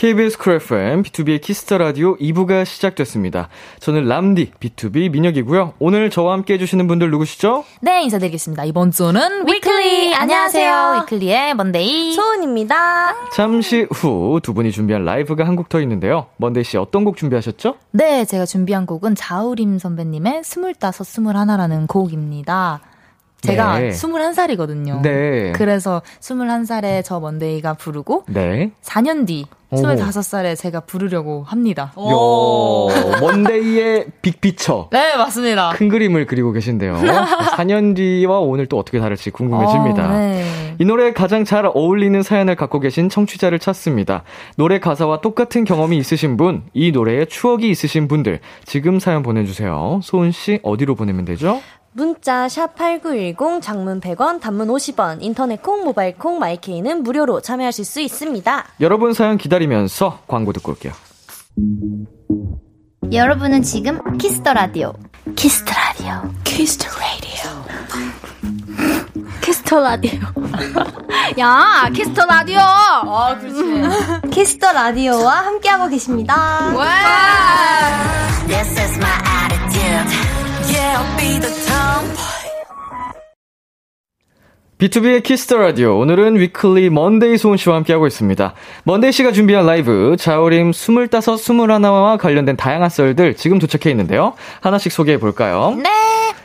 KBS 쿨 FM, B2B의 키스터 라디오 2부가 시작됐습니다. 저는 람디, BTOB 민혁이고요. 오늘 저와 함께 해주시는 분들 누구시죠? 네, 인사드리겠습니다. 이번 주는 위클리. 안녕하세요. 위클리의 먼데이. 소은입니다. 잠시 후 두 분이 준비한 라이브가 한 곡 더 있는데요. 먼데이 씨 어떤 곡 준비하셨죠? 네, 제가 준비한 곡은 자우림 선배님의 스물다섯, 스물하나라는 곡입니다. 제가 네. 21살이거든요. 네. 그래서 21살에 저 먼데이가 부르고 네. 4년 뒤 오. 25살에 제가 부르려고 합니다. 요, 먼데이의 빅피처. 네, 맞습니다. 큰 그림을 그리고 계신데요. *laughs* 4년 뒤와 오늘 또 어떻게 다를지 궁금해집니다. 어, 네. 이 노래에 가장 잘 어울리는 사연을 갖고 계신 청취자를 찾습니다. 노래 가사와 똑같은 경험이 있으신 분, 이 노래에 추억이 있으신 분들, 지금 사연 보내주세요. 소은 씨, 어디로 보내면 되죠? 문자 샵 8910 장문 100원 단문 50원 인터넷 콩 모바일 콩 마이케이는 무료로 참여하실 수 있습니다. 여러분 사연 기다리면서 광고 듣고 올게요. 여러분은 지금 키스터 라디오. 키스터 라디오. 키스터 라디오. 키스터 라디오. *laughs* 야, 키스터 라디오. 아, 그렇지. Kiss *laughs* the Radio와 함께하고 계십니다. This is my attitude. B2B의 키스터 라디오. 오늘은 위클리 먼데이 소은 씨와 함께하고 있습니다. 먼데이 씨가 준비한 라이브, 자우림 25, 21와 관련된 다양한 썰들 지금 도착해 있는데요. 하나씩 소개해 볼까요? 네.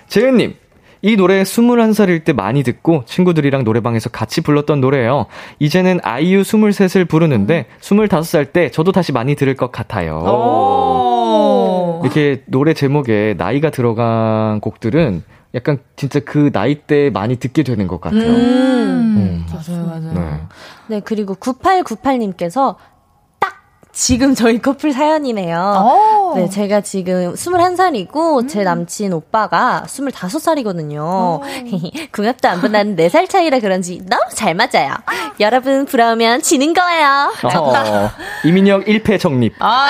재은님. 이 노래 21살일 때 많이 듣고 친구들이랑 노래방에서 같이 불렀던 노래예요. 이제는 아이유 23을 부르는데 25살 때 저도 다시 많이 들을 것 같아요. 오. 이렇게 노래 제목에 나이가 들어간 곡들은 약간 진짜 그 나이 때 많이 듣게 되는 것 같아요. 음. 음. 맞아요, 맞아요. 네. 네, 그리고 9898님께서 딱 지금 저희 커플 사연이네요. 오. 네, 제가 지금 21살이고 제 남친 오빠가 25살이거든요. *laughs* 궁합도 안 보는 4살 차이라 그런지 너무 잘 맞아요. 여러분 부러우면 지는 거예요. 어, 이민혁 1패 정립. 아,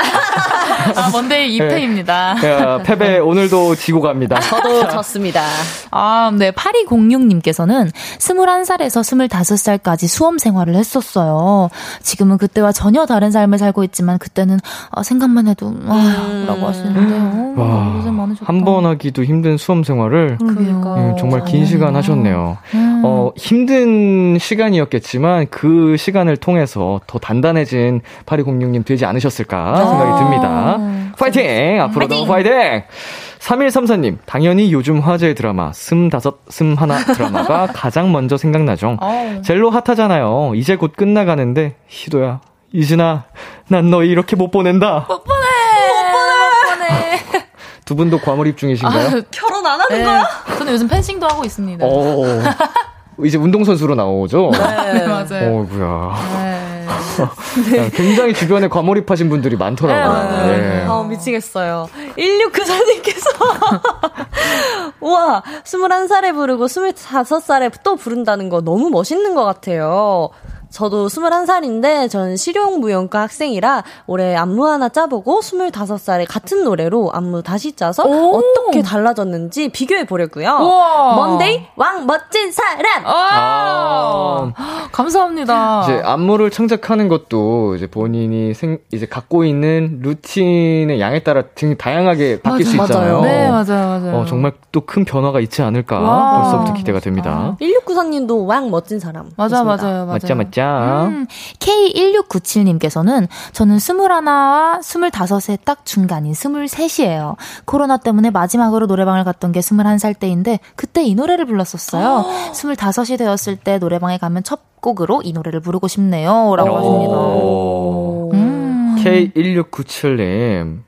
아 먼데이 네. 2패입니다. 야, 패배 오늘도 지고 갑니다. 저도 *laughs* 졌습니다. 아, 네. 8206님께서는 21살에서 25살까지 수험 생활을 했었어요. 지금은 그때와 전혀 다른 삶을 살고 있 지만 그때는 아, 생각만 해도 아, 라고 하시는데요. 와, 고생 많으셨다. 한 번 하기도 힘든 수험 생활을. 음, 정말 긴 시간 하셨네요. 음. 어, 힘든 시간이었겠지만 그 시간을 통해서 더 단단해진 8206님 되지 않으셨을까 생각이 듭니다. 파이팅! 앞으로도 파이팅! 3134님, 당연히 요즘 화제의 드라마, 스물다섯, 스물하나 드라마가 *laughs* 가장 먼저 생각나죠. 젤로 핫하잖아요. 이제 곧 끝나가는데, 희도야, 이진아, 난 너 이렇게 못 보낸다. 못 보내. 못 보내. 두 분도 과몰입 중이신가요? 결혼 안 하는 네. 저는 요즘 펜싱도 하고 있습니다. 어, 이제 운동선수로 나오죠? 네, 맞아요. 어구야. 네. 굉장히 주변에 과몰입하신 분들이 많더라고요. 네, 네. 아, 미치겠어요. 1694님께서. *laughs* 우와, 21살에 부르고 25살에 또 부른다는 거 너무 멋있는 것 같아요. 저도 21살인데 전 실용무용과 학생이라 올해 안무 하나 짜보고 25살에 같은 노래로 안무 다시 짜서 오. 어떻게 달라졌는지 비교해 보려고요. 먼데이 왕 멋진 사람. 아, 감사합니다. 이제 안무를 창작하는 것도 이제 본인이 생, 이제 갖고 있는 루틴의 양에 따라 되게 다양하게 바뀔 수 맞아요. 있잖아요. 네, 맞아요, 맞아요. 어, 정말 또 큰 변화가 있지 않을까 와. 벌써부터 기대가 됩니다. 1694님도 왕 멋진 사람. 맞아. 맞아요, 맞아요. 맞자 맞 자. 음, K1697님께서는 저는 21와 25의 딱 중간인 23이에요. 코로나 때문에 마지막으로 노래방을 갔던 게 21살 때인데 그때 이 노래를 불렀었어요. 25이 되었을 때 노래방에 가면 첫 곡으로 이 노래를 부르고 싶네요. 라고 하십니다. 오. 음. K1697님.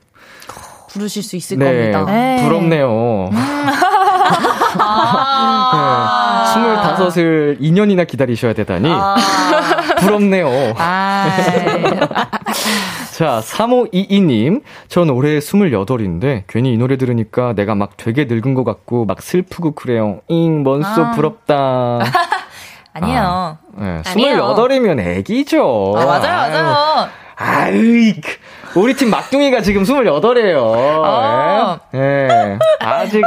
부르실 수 있을 네, 겁니다. 네. 부럽네요. *laughs* 아. 네, 25을 2년이나 기다리셔야 되다니. 아. 부럽네요. 아. 자, 3522님. 전 올해 28인데, 괜히 이 노래 들으니까 내가 막 되게 늙은 것 같고, 막 슬프고 그래요. 잉, 먼소 아. 부럽다. *laughs* 아니에요. 네, 아니에요. 28이면 애기죠. 아, 맞아요, 맞아요. 아이, 우리 팀 막둥이가 지금 28이에요. 아. 예. 예. 아직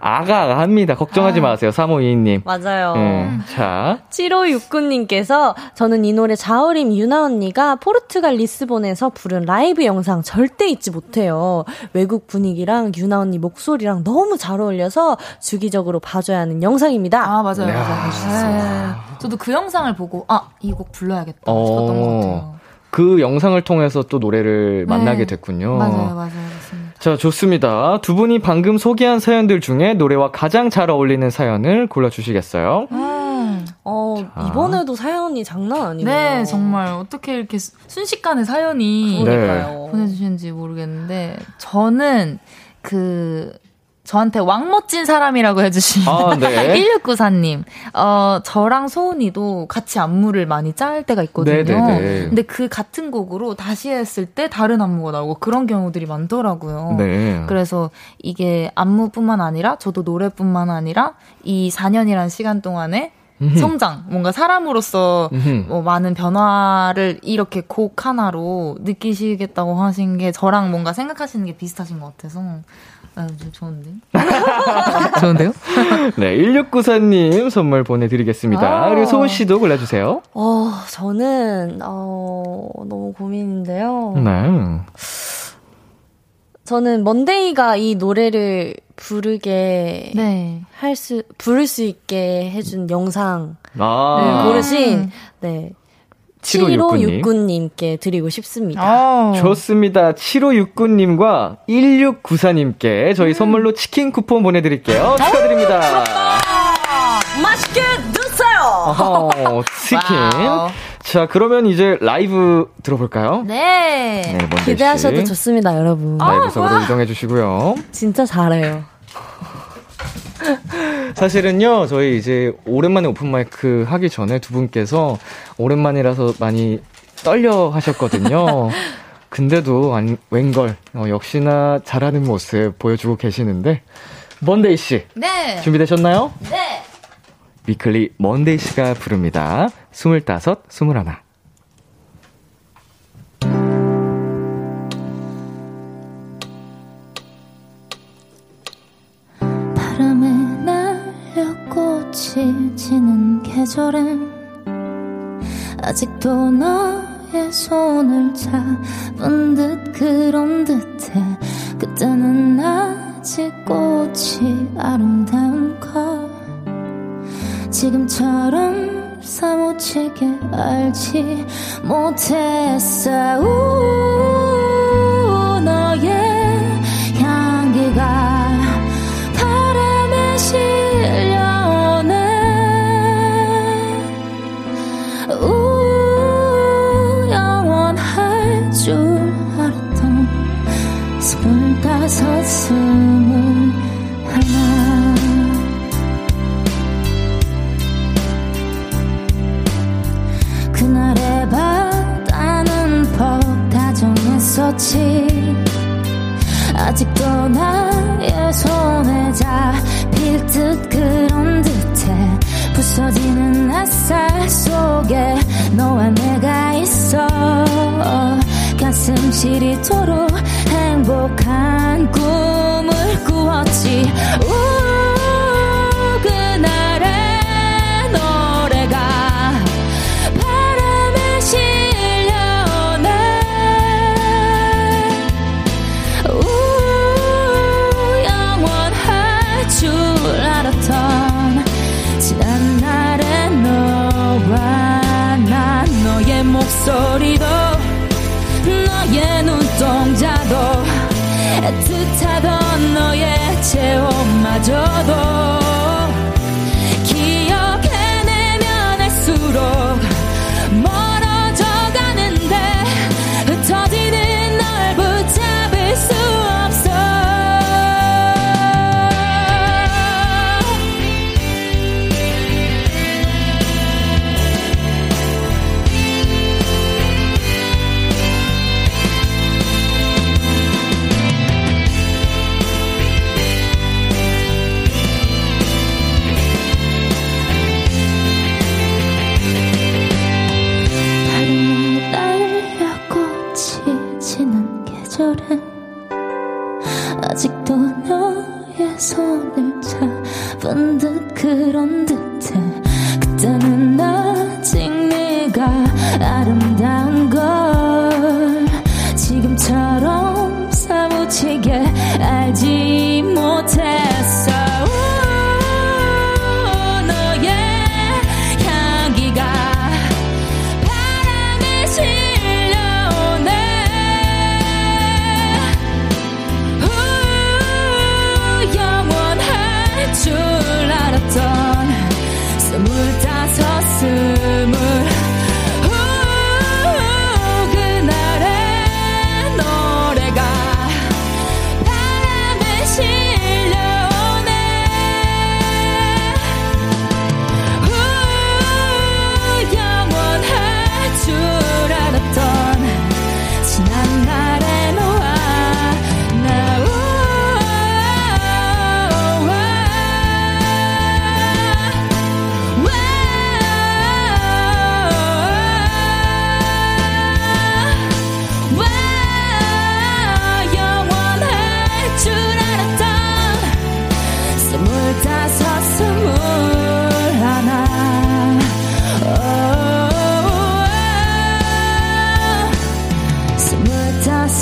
아가 합니다. 걱정하지 마세요, 3522님. 맞아요. 예. 자, 7569님께서 저는 이 노래 자우림 유나 언니가 포르투갈 리스본에서 부른 라이브 영상 절대 잊지 못해요. 외국 분위기랑 유나 언니 목소리랑 너무 잘 어울려서 주기적으로 봐줘야 하는 영상입니다. 아, 맞아요, 야, 맞아요. 네. 저도 그 영상을 보고, 아, 이 곡 불러야겠다 싶었던 것 같아요. 그 영상을 통해서 또 노래를 네. 만나게 됐군요. 맞아요, 맞아요, 맞습니다. 자, 좋습니다. 두 분이 방금 소개한 사연들 중에 노래와 가장 잘 어울리는 사연을 골라주시겠어요? 음. 어, 자. 이번에도 사연이 장난 아니네요. 네, 정말 어떻게 이렇게 수- 순식간에 사연이 네. 보내주시는지 모르겠는데 저는 그 저한테 왕멋진 사람이라고 해주신 아, 네. *laughs* 1694님 어 저랑 소은이도 같이 안무를 많이 짤 때가 있거든요. 네네네. 근데 그 같은 곡으로 다시 했을 때 다른 안무가 나오고 그런 경우들이 많더라고요. 네. 그래서 이게 안무뿐만 아니라 저도 노래뿐만 아니라 이 4년이란 시간 동안에 성장, 뭔가 사람으로서. 뭐 많은 변화를 이렇게 곡 하나로 느끼시겠다고 하신 게 저랑 뭔가 생각하시는 게 비슷하신 것 같아서 아, 좀 좋은데? *laughs* 좋은데요? *laughs* 네, 1694님 선물 보내드리겠습니다. 아. 그리고 소은 씨도 골라주세요. 어, 저는, 어, 너무 고민인데요. 네. 저는 먼데이가 이 노래를 부르게 네. 할 수, 부를 수 있게 해준 영상 아, 를 고르신, 네. 7569님. 7569님 께 드리고 싶습니다. 어. 좋습니다. 7569님과 1694님께 저희 선물로 치킨 쿠폰 보내드릴게요. 축하드립니다. 맛있게 드세요! 치킨. 와우. 자, 그러면 이제 라이브 들어볼까요? 네. 네, 먼저 기대하셔도 씨. 좋습니다, 여러분. 라이브석으로 이동해 주시고요. 진짜 잘해요. *laughs* *laughs* 사실은요, 저희 이제 오랜만에 오픈마이크 하기 전에 두 분께서 오랜만이라서 많이 떨려 하셨거든요. *laughs* 근데도 안, 웬걸, 어, 역시나 잘하는 모습 보여주고 계시는데, 먼데이 씨, 네. 준비되셨나요? 네. 위클리 먼데이 씨가 부릅니다. 스물다섯, 스물하나. 지는 계절엔 아직도 너의 손을 잡은 듯 그런 듯해. 그때는 아직 꽃이 아름다운 걸 지금처럼 사무치게 알지 못했어. 우, 스물다섯 스물하나. 그날의 바다는 퍽 다정했었지. 아직도 나의 손에 잡힐 듯 그런 듯해 부서지는 햇살 속에 너와 내가 있어 가슴 시리도록 행복한 꿈을 꾸었지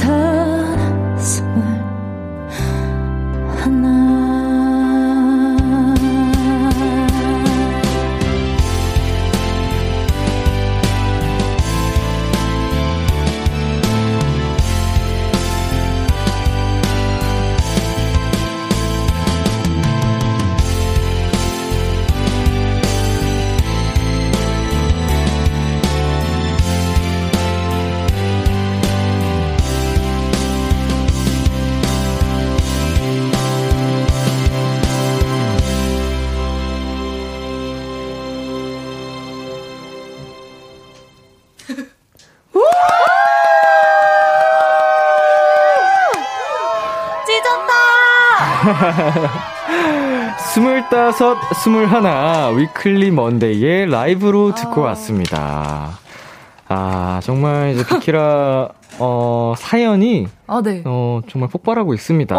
스 스물다섯, 스물하나 위클리 먼데이의 라이브로 듣고 왔습니다. 아, 정말 이제 비키라, 어, 사연이, 아, 네. 어, 정말 폭발하고 있습니다.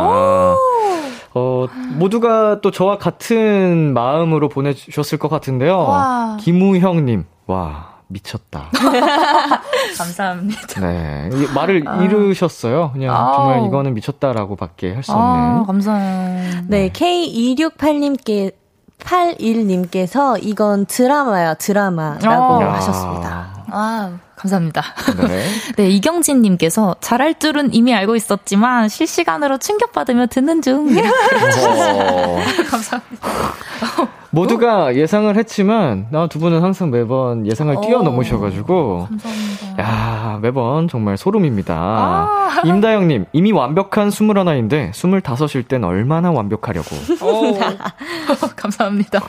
어, 모두가 또 저와 같은 마음으로 보내주셨을 것 같은데요. 와. 김우형님, 와, 미쳤다. *laughs* 감사합니다. 네. 이 말을 잃으셨어요. 그냥 아우. 정말 이거는 미쳤다라고 밖에 할수 아, 없는. 감사해요. 네, K268님께 81님께서 이건 드라마야, 드라마라고 아. 하셨습니다. 아, 감사합니다. 네. *laughs* 네, 이경진 님께서 잘할 줄은 이미 알고 있었지만 실시간으로 충격받으며 듣는 중. 어, *laughs* 감사합니다. 모두가 예상을 했지만, 나 두 분은 항상 매번 예상을 뛰어넘으셔가지고, 감사합니다. 야 매번 정말 소름입니다. 아. 임다영님, 이미 완벽한 21인데, 25일 땐 얼마나 완벽하려고. 오. *laughs* 감사합니다.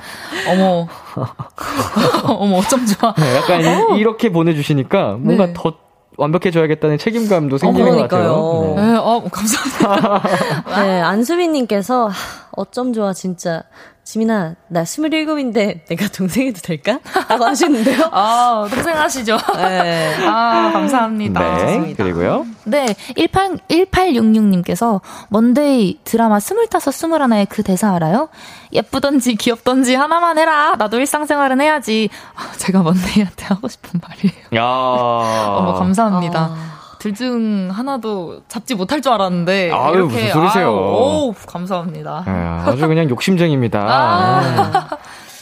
어머. *laughs* 어머, 어쩜 좋아. 네, 약간 이, 렇게 보내주시니까, 뭔가 네. 더 완벽해져야겠다는 책임감도 생기는 것 같아요. 네. 네, 어, 감사합니다. *laughs* 네, 안수빈님께서 하, 어쩜 좋아, 진짜. 지민아, 나 27인데 내가 동생해도 될까? 라고 하시는데요. *laughs* 아, 동생 하시죠. 네. *laughs* 아, 감사합니다. 네, 그리고요. 네, 18, 1866님께서 먼데이 드라마 스물다섯 스물하나의 그 대사 알아요? 예쁘던지 귀엽던지 하나만 해라. 나도 일상생활은 해야지. 아, 제가 먼데이한테 하고 싶은 말이에요. 야 *laughs* 어머, 감사합니다. 아. 둘중 하나도 잡지 못할 줄 알았는데. 아유, 이렇게, 무슨 소리세요. 아유, 오, 감사합니다. 네, 아주 그냥 욕심쟁입니다. *laughs* 아. 네.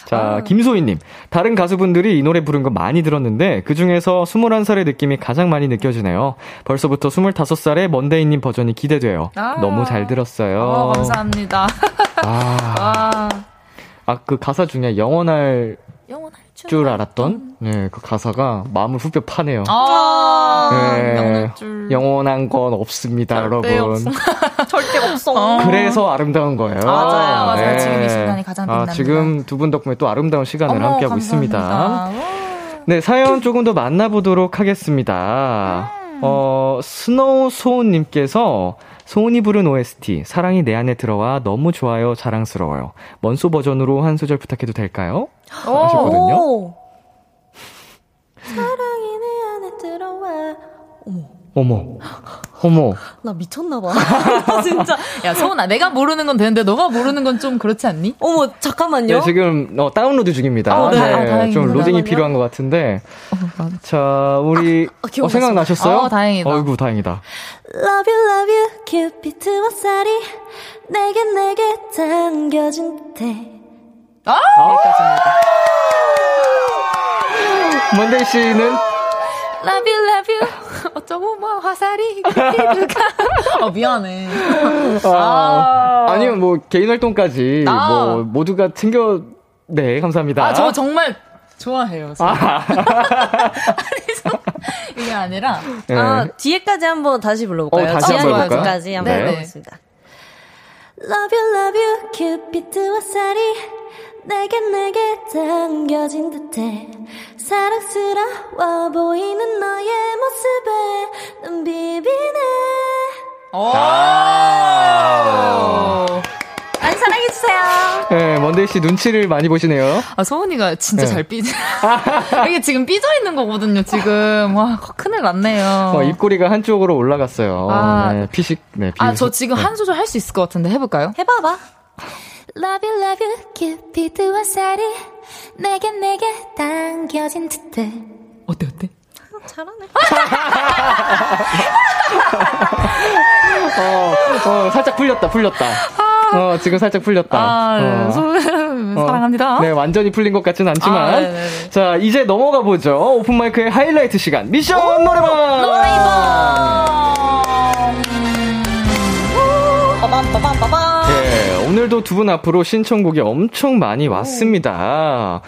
자, 김소희님. 다른 가수분들이 이 노래 부른 거 많이 들었는데, 그 중에서 21살의 느낌이 가장 많이 느껴지네요. 벌써부터 25살의 먼데이님 버전이 기대돼요. 아. 너무 잘 들었어요. 어, 감사합니다. 아, *laughs* 아, 아, 그 가사 중에 영원할 영원할 줄. 줄 알았던, 네, 그 가사가 마음을 후벼 파네요. 아, 네. 영원한 건 없습니다, 절대 여러분. *laughs* 절대 없어. 어. 그래서 아름다운 거예요. 네. 맞아요, 맞아요. 지금 이 시간이 가장 아, 빛납니다. 지금 두 분 덕분에 또 아름다운 시간을 어머, 함께하고 감사합니다. 있습니다. 네, 사연 조금 더 만나보도록 하겠습니다. 어, 스노우 소은님께서 소은이 부른 OST, 사랑이 내 안에 들어와 너무 좋아요, 자랑스러워요. 먼소 버전으로 한 소절 부탁해도 될까요? 하셨거든요. 오. 사랑이 내 안에 들어와. 어머, 어머, 어머. 나 미쳤나봐. *laughs* 진짜. 야, 소은아, 내가 모르는 건 되는데 너가 모르는 건 좀 그렇지 않니? 어머, 잠깐만요. 네, 지금 어, 다운로드 중입니다. 어, 네. 아, 다행입니다. 좀 로딩이 잠깐만요. 필요한 것 같은데. 자, 우리 아, 기억났어. 어, 생각나셨어요? 어, 다행이다. 어이구, 다행이다. Love you, love you, 큐피트와 쌀이 내게 내게 당겨진 듯해. 아! 여기까지입니다. 먼데이 씨는 Love you, love you. *laughs* 어쩌고 뭐 화살이 기두가. 어, 미안해. 아, 아니면 뭐 개인 활동까지 아. 뭐 모두가 챙겨 네 감사합니다. 아, 저 정말 좋아해요. 저. *laughs* 아니, 저, 이게 아니라. 네. 아, 뒤에까지 한번 다시 불러볼까요? 어, 다시 한번? 까지 한번 네. 불러보겠습니다. Love you, love you, 큐피트와 쌀이 내게 내게 당겨진 듯해 사랑스러워 보이는 너의 모습에 눈 비비네 오! 많이 사랑해주세요 네, 먼데이 씨 눈치를 많이 보시네요. 아, 소은이가 진짜 네. 잘 삐져. *laughs* 이게 지금 삐져 있는 거거든요, 지금. 와, 큰일 났네요. 어, 입꼬리가 한쪽으로 올라갔어요. 아. 네, 피식, 네, 아, 비식- 저 지금 네. 한 소절 할 수 있을 것 같은데 해볼까요? 해봐봐 Love you, love you, 큐피드와 쌀이 내게 내게 당겨진 듯해. 어때, 어때? 잘하네 *laughs* 어, 어, 살짝 풀렸다, 풀렸다. 어, 지금 살짝 풀렸다. 아, 어. 소, *laughs* 어, 사랑합니다. 네, 완전히 풀린 것 같지는 않지만. 아, 네네네. 자, 이제 넘어가 보죠. 오픈마이크의 하이라이트 시간. 미션 노래방! 빠밤 빠밤 빠밤 네, 오늘도 두 분 앞으로 신청곡이 엄청 많이 왔습니다.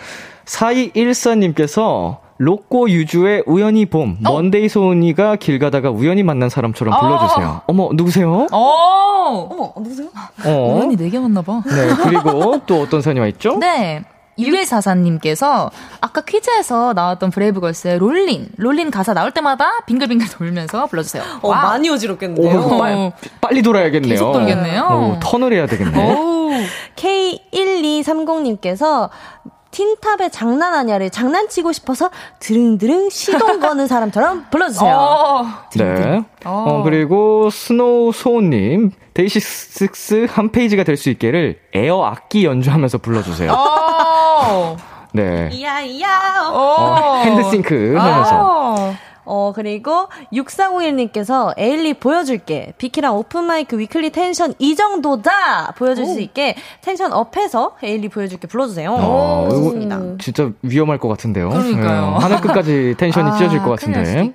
4214님께서 로꼬 유주의 우연히 봄, 먼데이 소은이가 길 가다가 우연히 만난 사람처럼 불러주세요. 어 머, 누구세요? 어! 어머 누구세요? 어. 우연히 내게 왔나봐. 네, 그리고 또 어떤 사연이 와 있죠? 네. 6144님께서 아까 퀴즈에서 나왔던 브레이브걸스의 Rollin', Rollin' 가사 나올 때마다 빙글빙글 돌면서 불러주세요. 어, 와우. 많이 어지럽겠는데요. 오, 빨리, 빨리 돌아야겠네요. 계속 돌겠네요. 오, 턴을 해야 되겠네. 오. K1230님께서 틴탑의 장난하냐를 장난치고 싶어서 드릉드릉 시동 거는 사람처럼 불러주세요. 어. 네. 어, 그리고 스노우 소우님, 데이식스 한 페이지가 될 수 있게를 에어 악기 연주하면서 불러주세요. 어. 네. 이야, 이야. 어, hand sync 하면서. 어. 어, 그리고 6401님께서 에일리 보여줄게. 비키라 오픈마이크 위클리 텐션 이 정도다! 보여줄 수 있게 텐션 up해서 에일리 보여줄게 불러주세요. 어, 이거 좋습니다. 진짜 위험할 것 같은데요. 그러니까요. 네, 하늘 끝까지 *laughs* 텐션이 아, 찢어질 것 같은데.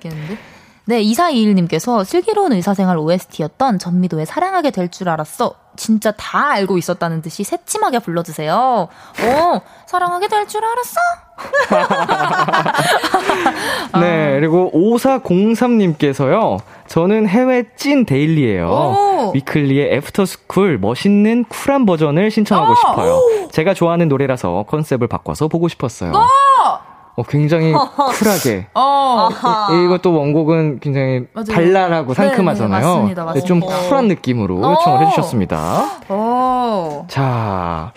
네, 2421님께서 슬기로운 의사생활 OST였던 전미도의 사랑하게 될 줄 알았어. 진짜 다 알고 있었다는 듯이 새침하게 불러주세요. 오, 사랑하게 될 줄 알았어? *laughs* 네, 그리고 5403님께서요. 저는 해외 찐 데일리예요. 오. 위클리의 After School 멋있는 쿨한 버전을 신청하고 싶어요. 제가 좋아하는 노래라서 컨셉을 바꿔서 보고 싶었어요. 어, 굉장히 *laughs* 쿨하게. 어. 이, 이것도 원곡은 굉장히 맞아요. 발랄하고 네, 상큼하잖아요. 네, 맞습니다, 맞습니다. 좀 쿨한 느낌으로 어. 요청을 해주셨습니다. 오. 자,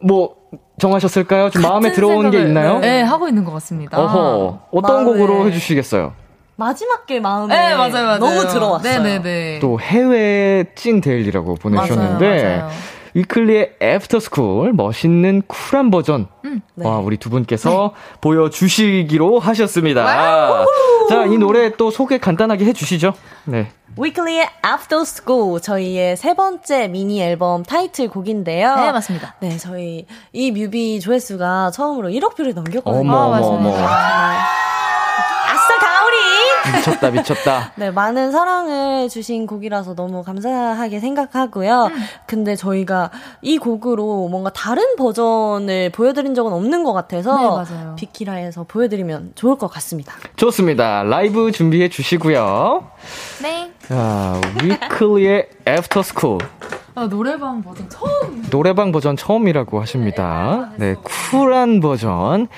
뭐 정하셨을까요? 좀 마음에 들어온 게 생각을, 있나요? 네, 하고 있는 것 같습니다. 어허, 어떤 마음에- 곡으로 해주시겠어요? 마지막 게 마음에 네, 맞아요, 맞아요. 너무 들어왔어요. 네네네. 또 해외 찐 데일리라고 보내주셨는데 맞아요, 맞아요. 위클리의 After School 멋있는 쿨한 버전 음. 와 우리 두 분께서 보여주시기로 하셨습니다. 자이 노래 또 소개 간단하게 해주시죠. 네. 위클리의 After School 저희의 세 번째 미니 앨범 타이틀 곡인데요. 네, 맞습니다. 네, 저희 이 뮤비 조회수가 처음으로 1억 뷰를 넘겼거든요. 어머 어머 어머 아싸 가오리! 미쳤다 미쳤다. *laughs* 네, 많은 사랑을 주신 곡이라서 너무 감사하게 생각하고요. 음. 근데 저희가 이 곡으로 뭔가 다른 버전을 보여드린 적은 없는 것 같아서 네, 맞아요. 비키라에서 보여드리면 좋을 것 같습니다. 좋습니다. 라이브 준비해 주시고요. 네. 자 위클리의 After School 아, 노래방 버전 처음. 노래방 버전 처음이라고 하십니다. 네, 쿨한 버전.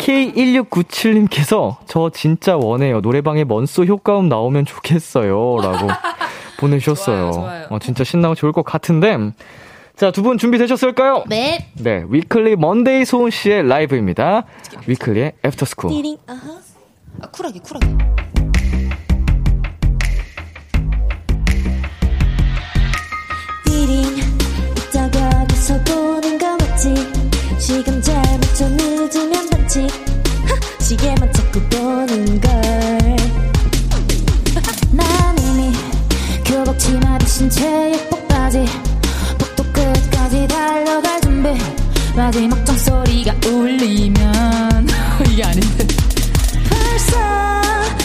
K1697님께서 저 진짜 원해요. 노래방에 먼소 효과음 나오면 좋겠어요. 라고 *laughs* 보내주셨어요. 좋아요, 좋아요. 어, 진짜 신나고 좋을 것 같은데. 자, 두 분 준비되셨을까요? 네. 네, 위클리 먼데이 소은 씨의 라이브입니다. 위클리의 After School. 띠링, 아하. 아, 쿨하게, 쿨하게. 띠링 이따가 어디서 보는 거 맞지 시간 잘 맞춰 늦으면 반칙 하, 시계만 자꾸 보는 걸. *laughs* 난 이미 교복 치마 대신 체육복 바지. 복도 끝까지 달려갈 준비. 마지막 종소리가 울리면. *laughs* 이게 아닌데. 벌써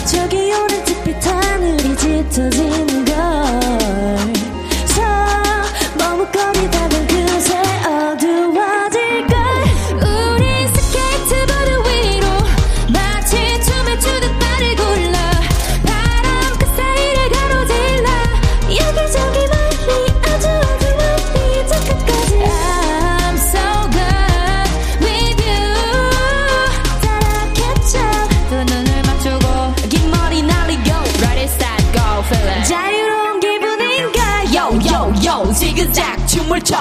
저기 오른빛 하늘이 짙어지는 걸. 서 머뭇거리다가 그새 어두워 지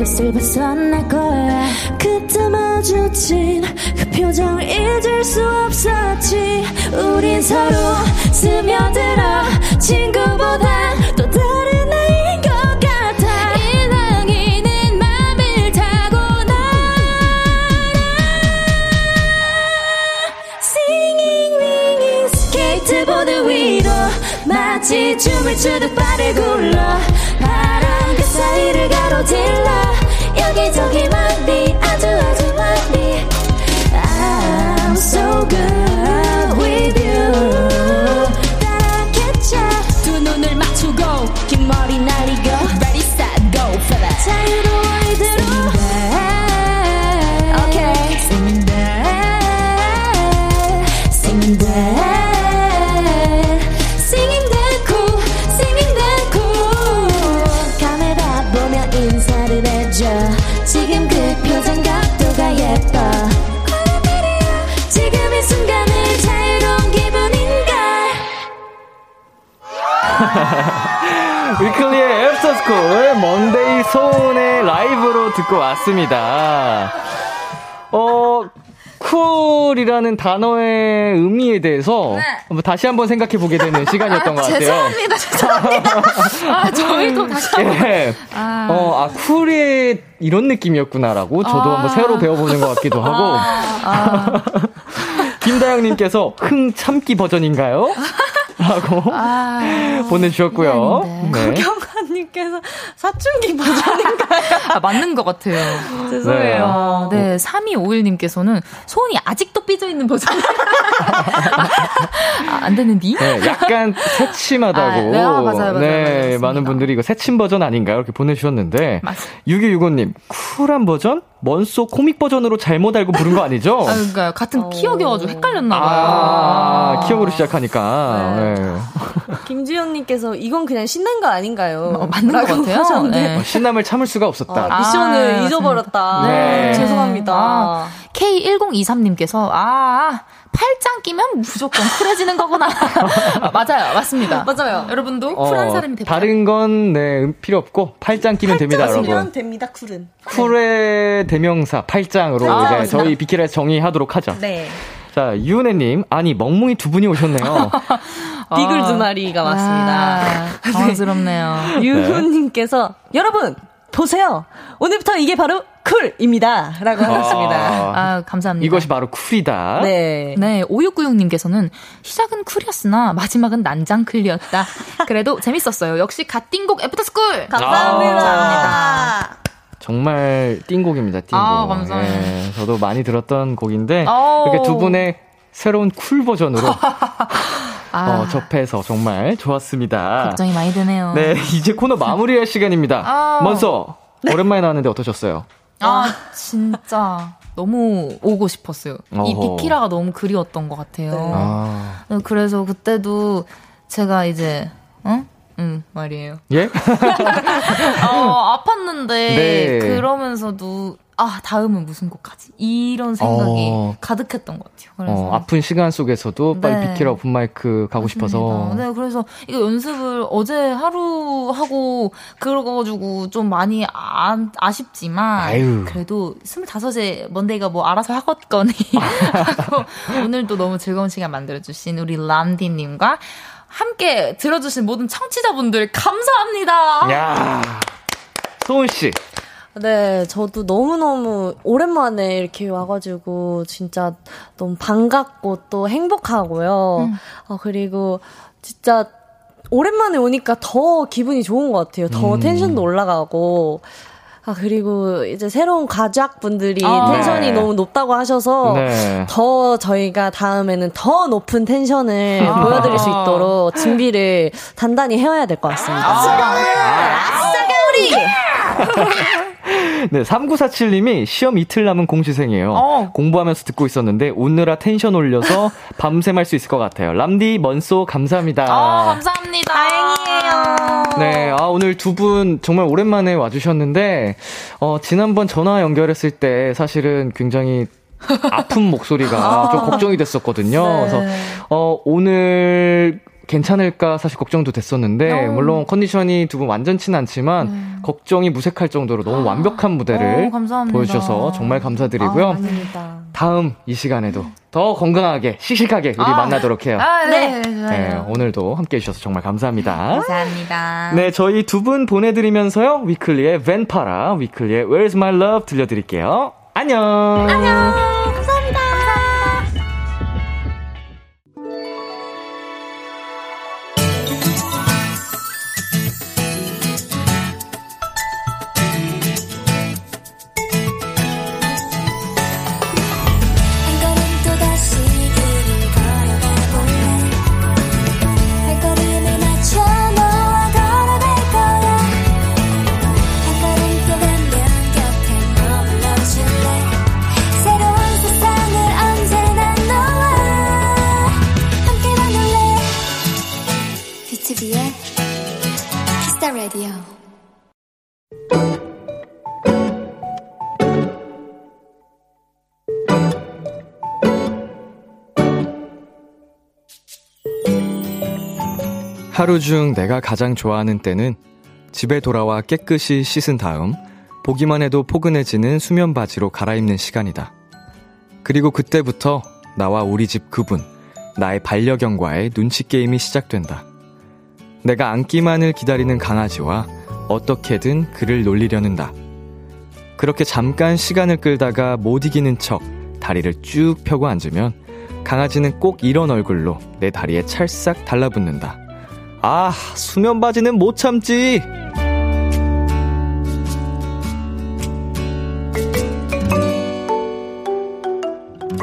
이제 이곳을 벗어날 거야. 그때 마주친 그 표정을 잊을 수 없었지. 우린 서로 스며들어 친구보다 또 다른 아이인 것 같아. 일렁이는 맘을 타고 Singing, ringing, 스케이트보드 위로 마치 춤을 추듯 발을 굴러 그 사이를 가로질러 여기저기 만비 *laughs* 위클리의 After School 먼데이 소은의 라이브로 듣고 왔습니다. 어, 쿨이라는 단어의 의미에 대해서 한번 다시 한번 생각해 보게 되는 시간이었던 것 같아요. 죄송합니다. 죄송합니다. 아, 저희도 다시 *laughs* 한번. 예. 아. 어, 아, 쿨의 이런 느낌이었구나라고 저도 아. 한번 새로 배워보는 것 같기도 하고. 아. 김다영님께서 흥 참기 버전인가요? *laughs* 라고 아. 보내주셨고요. 네. 경관님께서 사춘기 버전인가요? 아, 맞는 것 같아요. *laughs* 죄송해요. 아, 네, 3251님께서는 소은이 아직도 삐져있는 버전. *laughs* 아, 안 되는디? 네, 약간 새침하다고. 아, 네, 아, 맞아요, 맞아요, 네, 맞습니다. 많은 분들이 이거 새침 버전 아닌가요? 이렇게 보내주셨는데. 맞습니다. 6265님, 쿨한 버전? 먼소 코믹 버전으로 잘못 알고 부른 거 아니죠? 아, 그러니까 같은 키역이어가지고 헷갈렸나 봐요. 아, 키역으로 시작하니까. 네. *laughs* 김주영님께서 이건 그냥 신난 거 아닌가요? 어, 맞는 것 같아요. 하셨는데 네. 어, 신남을 참을 수가 없었다. 아, 미션을 아, 잊어버렸다. 네. 죄송합니다. 아, K1023님께서, 아, 팔짱 끼면 무조건 쿨해지는 거구나. 아, *laughs* 맞아요. 맞습니다. 맞아요. 여러분도 어, 쿨한 사람이 됩니다. 다른 건, 네, 음, 필요 없고, 팔짱 끼면 됩니다, 팔짱 여러분. 쓰면 됩니다, 쿨은. 쿨의 대명사, 팔짱으로 아, 이제 맞습니다. 저희 비키라에서 정의하도록 하죠. 네. 자, 유은혜 님, 아니, 멍뭉이 두 분이 오셨네요. *laughs* 비글 두 마리가 왔습니다. 아, *laughs* 당황스럽네요. 유훈님께서 여러분 보세요. 오늘부터 이게 바로 쿨입니다. 라고 하셨습니다. 아, 감사합니다. 이것이 바로 쿨이다. 네. 네, 5696님께서는 시작은 쿨이었으나 마지막은 난장클리였다. 그래도 *laughs* 재밌었어요. 역시 갓 띵곡 After School! 감사합니다. 감사합니다. 정말 띵곡입니다, 띵곡. 아, 감사해요. 예, 저도 많이 들었던 곡인데, 오. 이렇게 두 분의 새로운 쿨 버전으로 *laughs* 아, 어, 접해서 정말 좋았습니다. 걱정이 많이 되네요. 네, 이제 코너 마무리할 시간입니다. *laughs* 아. 먼저, 오랜만에 나왔는데 어떠셨어요? 아, 진짜 너무 오고 싶었어요. 이 어허. 비키라가 너무 그리웠던 것 같아요. 아. 네, 그래서 그때도 제가 이제, 어? 응, 말이에요. 예? *laughs* 어, 아팠는데, 네. 그러면서도, 아, 다음은 무슨 곡 하지? 이런 생각이 어. 가득했던 것 같아요. 그래서. 어, 아픈 시간 속에서도 빨리 네. 비키라 오픈 마이크 가고 싶어서. 맞습니다. 네, 그래서 이거 연습을 어제 하루 하고 그러가지고 좀 많이 아, 아쉽지만 아유. 그래도 25세 먼데이가 뭐 알아서 하겠거니 *laughs* 하고 오늘도 너무 즐거운 시간 만들어주신 우리 람디님과 함께 들어주신 모든 청취자분들 감사합니다. 야 소은 씨. 네, 저도 너무너무 오랜만에 이렇게 와가지고 진짜 너무 반갑고 또 행복하고요. 어, 그리고 진짜 오랜만에 오니까 더 기분이 좋은 것 같아요. 더 음. 텐션도 올라가고. 아, 그리고 이제 새로운 가족분들이 아. 텐션이 네. 너무 높다고 하셔서 네. 더 저희가 다음에는 더 높은 텐션을 아. *laughs* 보여드릴 수 있도록 준비를 단단히 해야 될 것 같습니다. *laughs* 네, 3947님이 시험 이틀 남은 공시생이에요. 어. 공부하면서 듣고 있었는데 오느라 텐션 올려서 *laughs* 밤샘 할 수 있을 것 같아요. 람디 먼소 감사합니다. 어, 감사합니다. 다행이에요. 네, 아, 오늘 두 분 정말 오랜만에 와주셨는데, 어, 지난번 전화 연결했을 때 사실은 굉장히 아픈 목소리가 *laughs* 좀 걱정이 됐었거든요. 네. 그래서, 어, 오늘 괜찮을까 사실 걱정도 됐었는데 어. 물론 컨디션이 두 분 완전치는 않지만 네. 걱정이 무색할 정도로 너무 완벽한 무대를 어, 감사합니다. 보여주셔서 정말 감사드리고요. 아, 아닙니다. 다음 이 시간에도 더 건강하게 씩씩하게 우리 아. 만나도록 해요. 아, 네, 네, 좋아요. 오늘도 함께 해주셔서 정말 감사합니다. 감사합니다. 네, 저희 두 분 보내드리면서요. 위클리의 벤파라, 위클리의 Where's My Love 들려드릴게요. 안녕. 안녕. 하루 중 내가 가장 좋아하는 때는 집에 돌아와 깨끗이 씻은 다음 보기만 해도 포근해지는 수면 바지로 갈아입는 시간이다. 그리고 그때부터 나와 우리 집 그분, 나의 반려견과의 눈치 게임이 시작된다. 내가 안기만을 기다리는 강아지와 어떻게든 그를 놀리려는 나. 그렇게 잠깐 시간을 끌다가 못 이기는 척 다리를 쭉 펴고 앉으면 강아지는 꼭 이런 얼굴로 내 다리에 찰싹 달라붙는다. 아, 수면 바지는 못 참지!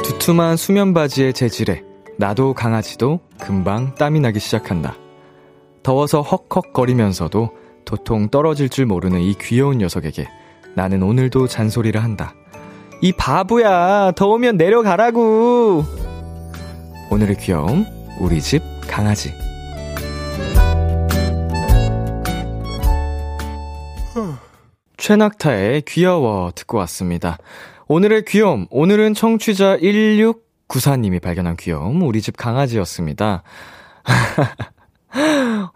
두툼한 수면 바지의 재질에 나도 강아지도 금방 땀이 나기 시작한다. 더워서 헉헉 거리면서도 도통 떨어질 줄 모르는 이 귀여운 녀석에게 나는 오늘도 잔소리를 한다. 이 바보야, 더우면 내려가라고! 오늘의 귀여움, 우리 집 강아지. 최낙타의 귀여워 듣고 왔습니다. 오늘의 귀여움, 오늘은 청취자 1694님이 발견한 귀여움, 우리 집 강아지였습니다. *laughs*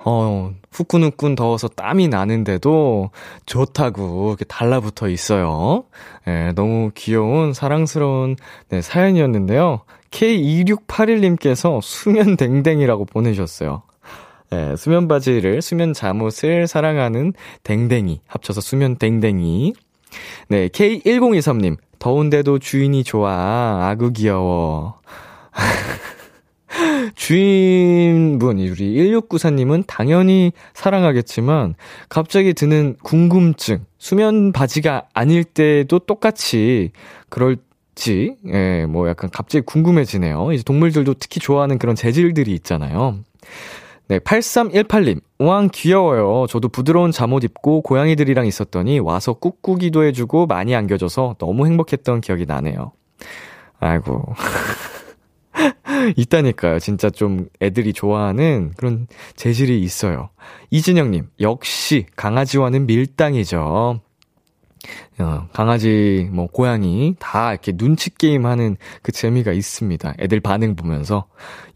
어, 후끈후끈 더워서 땀이 나는데도 좋다고 이렇게 달라붙어 있어요. 예, 너무 귀여운 사랑스러운 네, 사연이었는데요. K2681님께서 수면 댕댕이라고 보내주셨어요. 예, 수면 바지를, 수면 잠옷을 사랑하는 댕댕이. 합쳐서 수면 댕댕이. 네, K1023님. 더운데도 주인이 좋아. 아구 귀여워. *laughs* 주인분, 우리 1694님은 당연히 사랑하겠지만, 갑자기 드는 궁금증, 수면 바지가 아닐 때도 똑같이 그럴 지, 예, 뭐 약간 갑자기 궁금해지네요. 이제 동물들도 특히 좋아하는 그런 재질들이 있잖아요. 네, 8318님. 우왕 귀여워요. 저도 부드러운 잠옷 입고 고양이들이랑 있었더니 와서 꾹꾹이도 해주고 많이 안겨줘서 너무 행복했던 기억이 나네요. 아이고. *laughs* 있다니까요. 진짜 좀 애들이 좋아하는 그런 재질이 있어요. 이진영님, 역시 강아지와는 밀당이죠. 어, 강아지, 뭐, 고양이, 다 이렇게 눈치 게임 하는 그 재미가 있습니다. 애들 반응 보면서.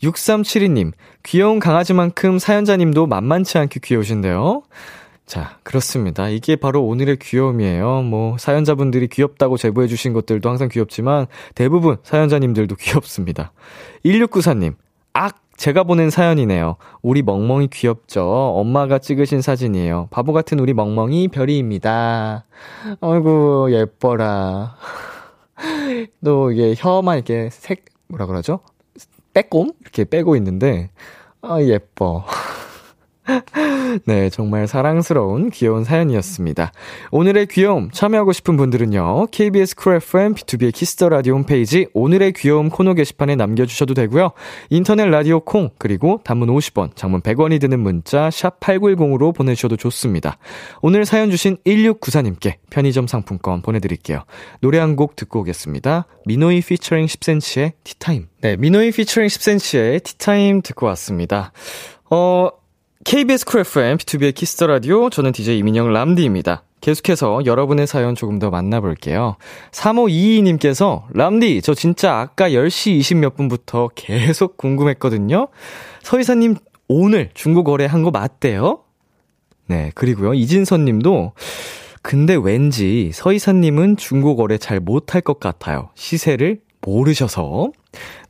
6372님, 귀여운 강아지만큼 사연자님도 만만치 않게 귀여우신데요? 자, 그렇습니다. 이게 바로 오늘의 귀여움이에요. 뭐, 사연자분들이 귀엽다고 제보해주신 것들도 항상 귀엽지만, 대부분 사연자님들도 *laughs* 귀엽습니다. 1694님, 악! 제가 보낸 사연이네요. 우리 멍멍이 귀엽죠? 엄마가 찍으신 사진이에요. 바보 같은 우리 멍멍이 별이입니다. 아이고, 예뻐라. *laughs* 또 이게 혀만 이렇게 색, 뭐라 그러죠? 빼꼼? 이렇게 빼고 있는데, 아, 예뻐. *laughs* *laughs* 네, 정말 사랑스러운 귀여운 사연이었습니다. 오늘의 귀여움 참여하고 싶은 분들은요. KBS 쿨 FM 비투비의 키스 더 라디오 홈페이지 오늘의 귀여움 코너 게시판에 남겨 주셔도 되고요. 인터넷 라디오 콩 그리고 단문 50원, 장문 100원이 드는 문자 샵 8910으로 보내 주셔도 좋습니다. 오늘 사연 주신 1694님께 편의점 상품권 보내 드릴게요. 노래 한 곡 듣고 오겠습니다. 미노이 피처링 10cm의 티타임. 네, 미노이 피처링 10cm의 티타임 듣고 왔습니다. 어, KBS 쿨 FM, 비투비의 키스 더 라디오, 저는 DJ 이민혁 람디입니다. 계속해서 여러분의 사연 조금 더 만나볼게요. 3522님께서, 람디, 저 진짜 아까 10시 20몇 분부터 계속 궁금했거든요? 서희사님, 오늘 중고 거래 한 거 맞대요? 네, 그리고요. 이진선 님도 근데 왠지 서이사님은 중고 거래 잘 못할 것 같아요. 시세를 모르셔서.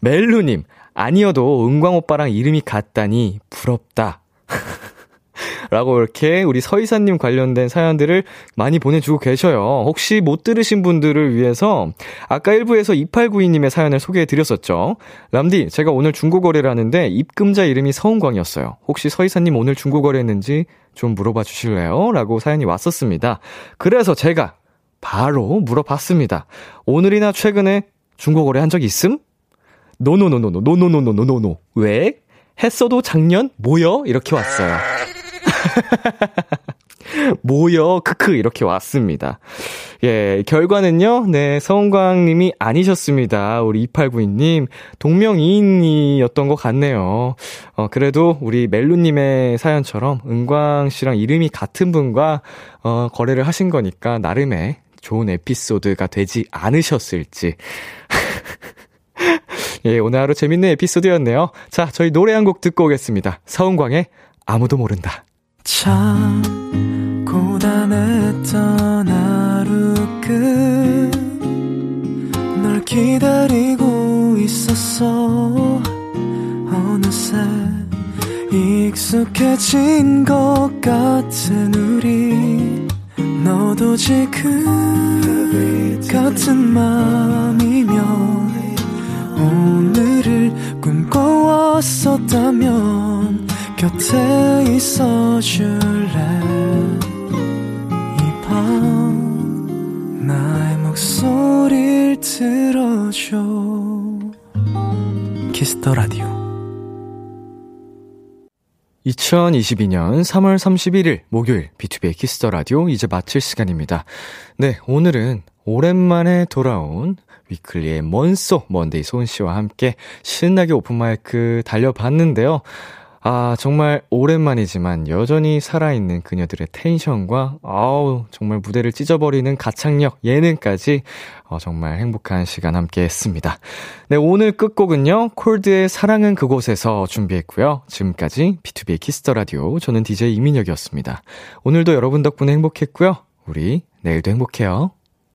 멜루님, 아니어도 은광 오빠랑 이름이 같다니 부럽다. *laughs* 라고 이렇게 우리 서이사님 관련된 사연들을 많이 보내주고 계셔요. 혹시 못 들으신 분들을 위해서 아까 1부에서 2892님의 사연을 소개해드렸었죠. 람디, 제가 오늘 중고거래를 하는데 입금자 이름이 서은광이었어요. 혹시 서이사님 오늘 중고거래 했는지 좀 물어봐 주실래요? 라고 사연이 왔었습니다. 그래서 제가 바로 물어봤습니다. 오늘이나 최근에 중고거래 한 적 있음? 노노노노노, 노노노노노노노. 왜? 했어도 작년? 뭐여? 이렇게 왔어요. *laughs* 뭐여, 크크, 이렇게 왔습니다. 예, 결과는요, 네, 서은광 님이 아니셨습니다. 우리 2892 님, 동명이인이었던 것 같네요. 어, 그래도 우리 멜루 님의 사연처럼 은광 씨랑 이름이 같은 분과, 어, 거래를 하신 거니까, 나름의 좋은 에피소드가 되지 않으셨을지. *laughs* 예, 오늘 하루 재밌는 에피소드였네요. 자, 저희 노래 한 곡 듣고 오겠습니다. 서은광의 아무도 모른다. 참 고단했던 하루 끝널 기다리고 있었어 어느새 익숙해진 것 같은 우리 너도 지금 같은 맘이면 오늘을 꿈꿔왔었다면 곁에 있어 줄래? 이 밤 나의 목소리를 들어줘. 키스 더 라디오. 2022년 3월 31일 목요일 비투비의 키스 더 라디오 이제 마칠 시간입니다. 네, 오늘은 오랜만에 돌아온 위클리의 먼소 먼데이 소은 씨와 함께 신나게 open mic 달려봤는데요. 아, 정말 오랜만이지만 여전히 살아있는 그녀들의 텐션과, 아우, 정말 무대를 찢어버리는 가창력, 예능까지, 어, 정말 행복한 시간 함께 했습니다. 네, 오늘 끝곡은요, 콜드의 사랑은 그곳에서 준비했고요. 지금까지 비투비의 키스 더 라디오, 저는 DJ 이민혁이었습니다. 오늘도 여러분 덕분에 행복했고요. 우리 내일도 행복해요.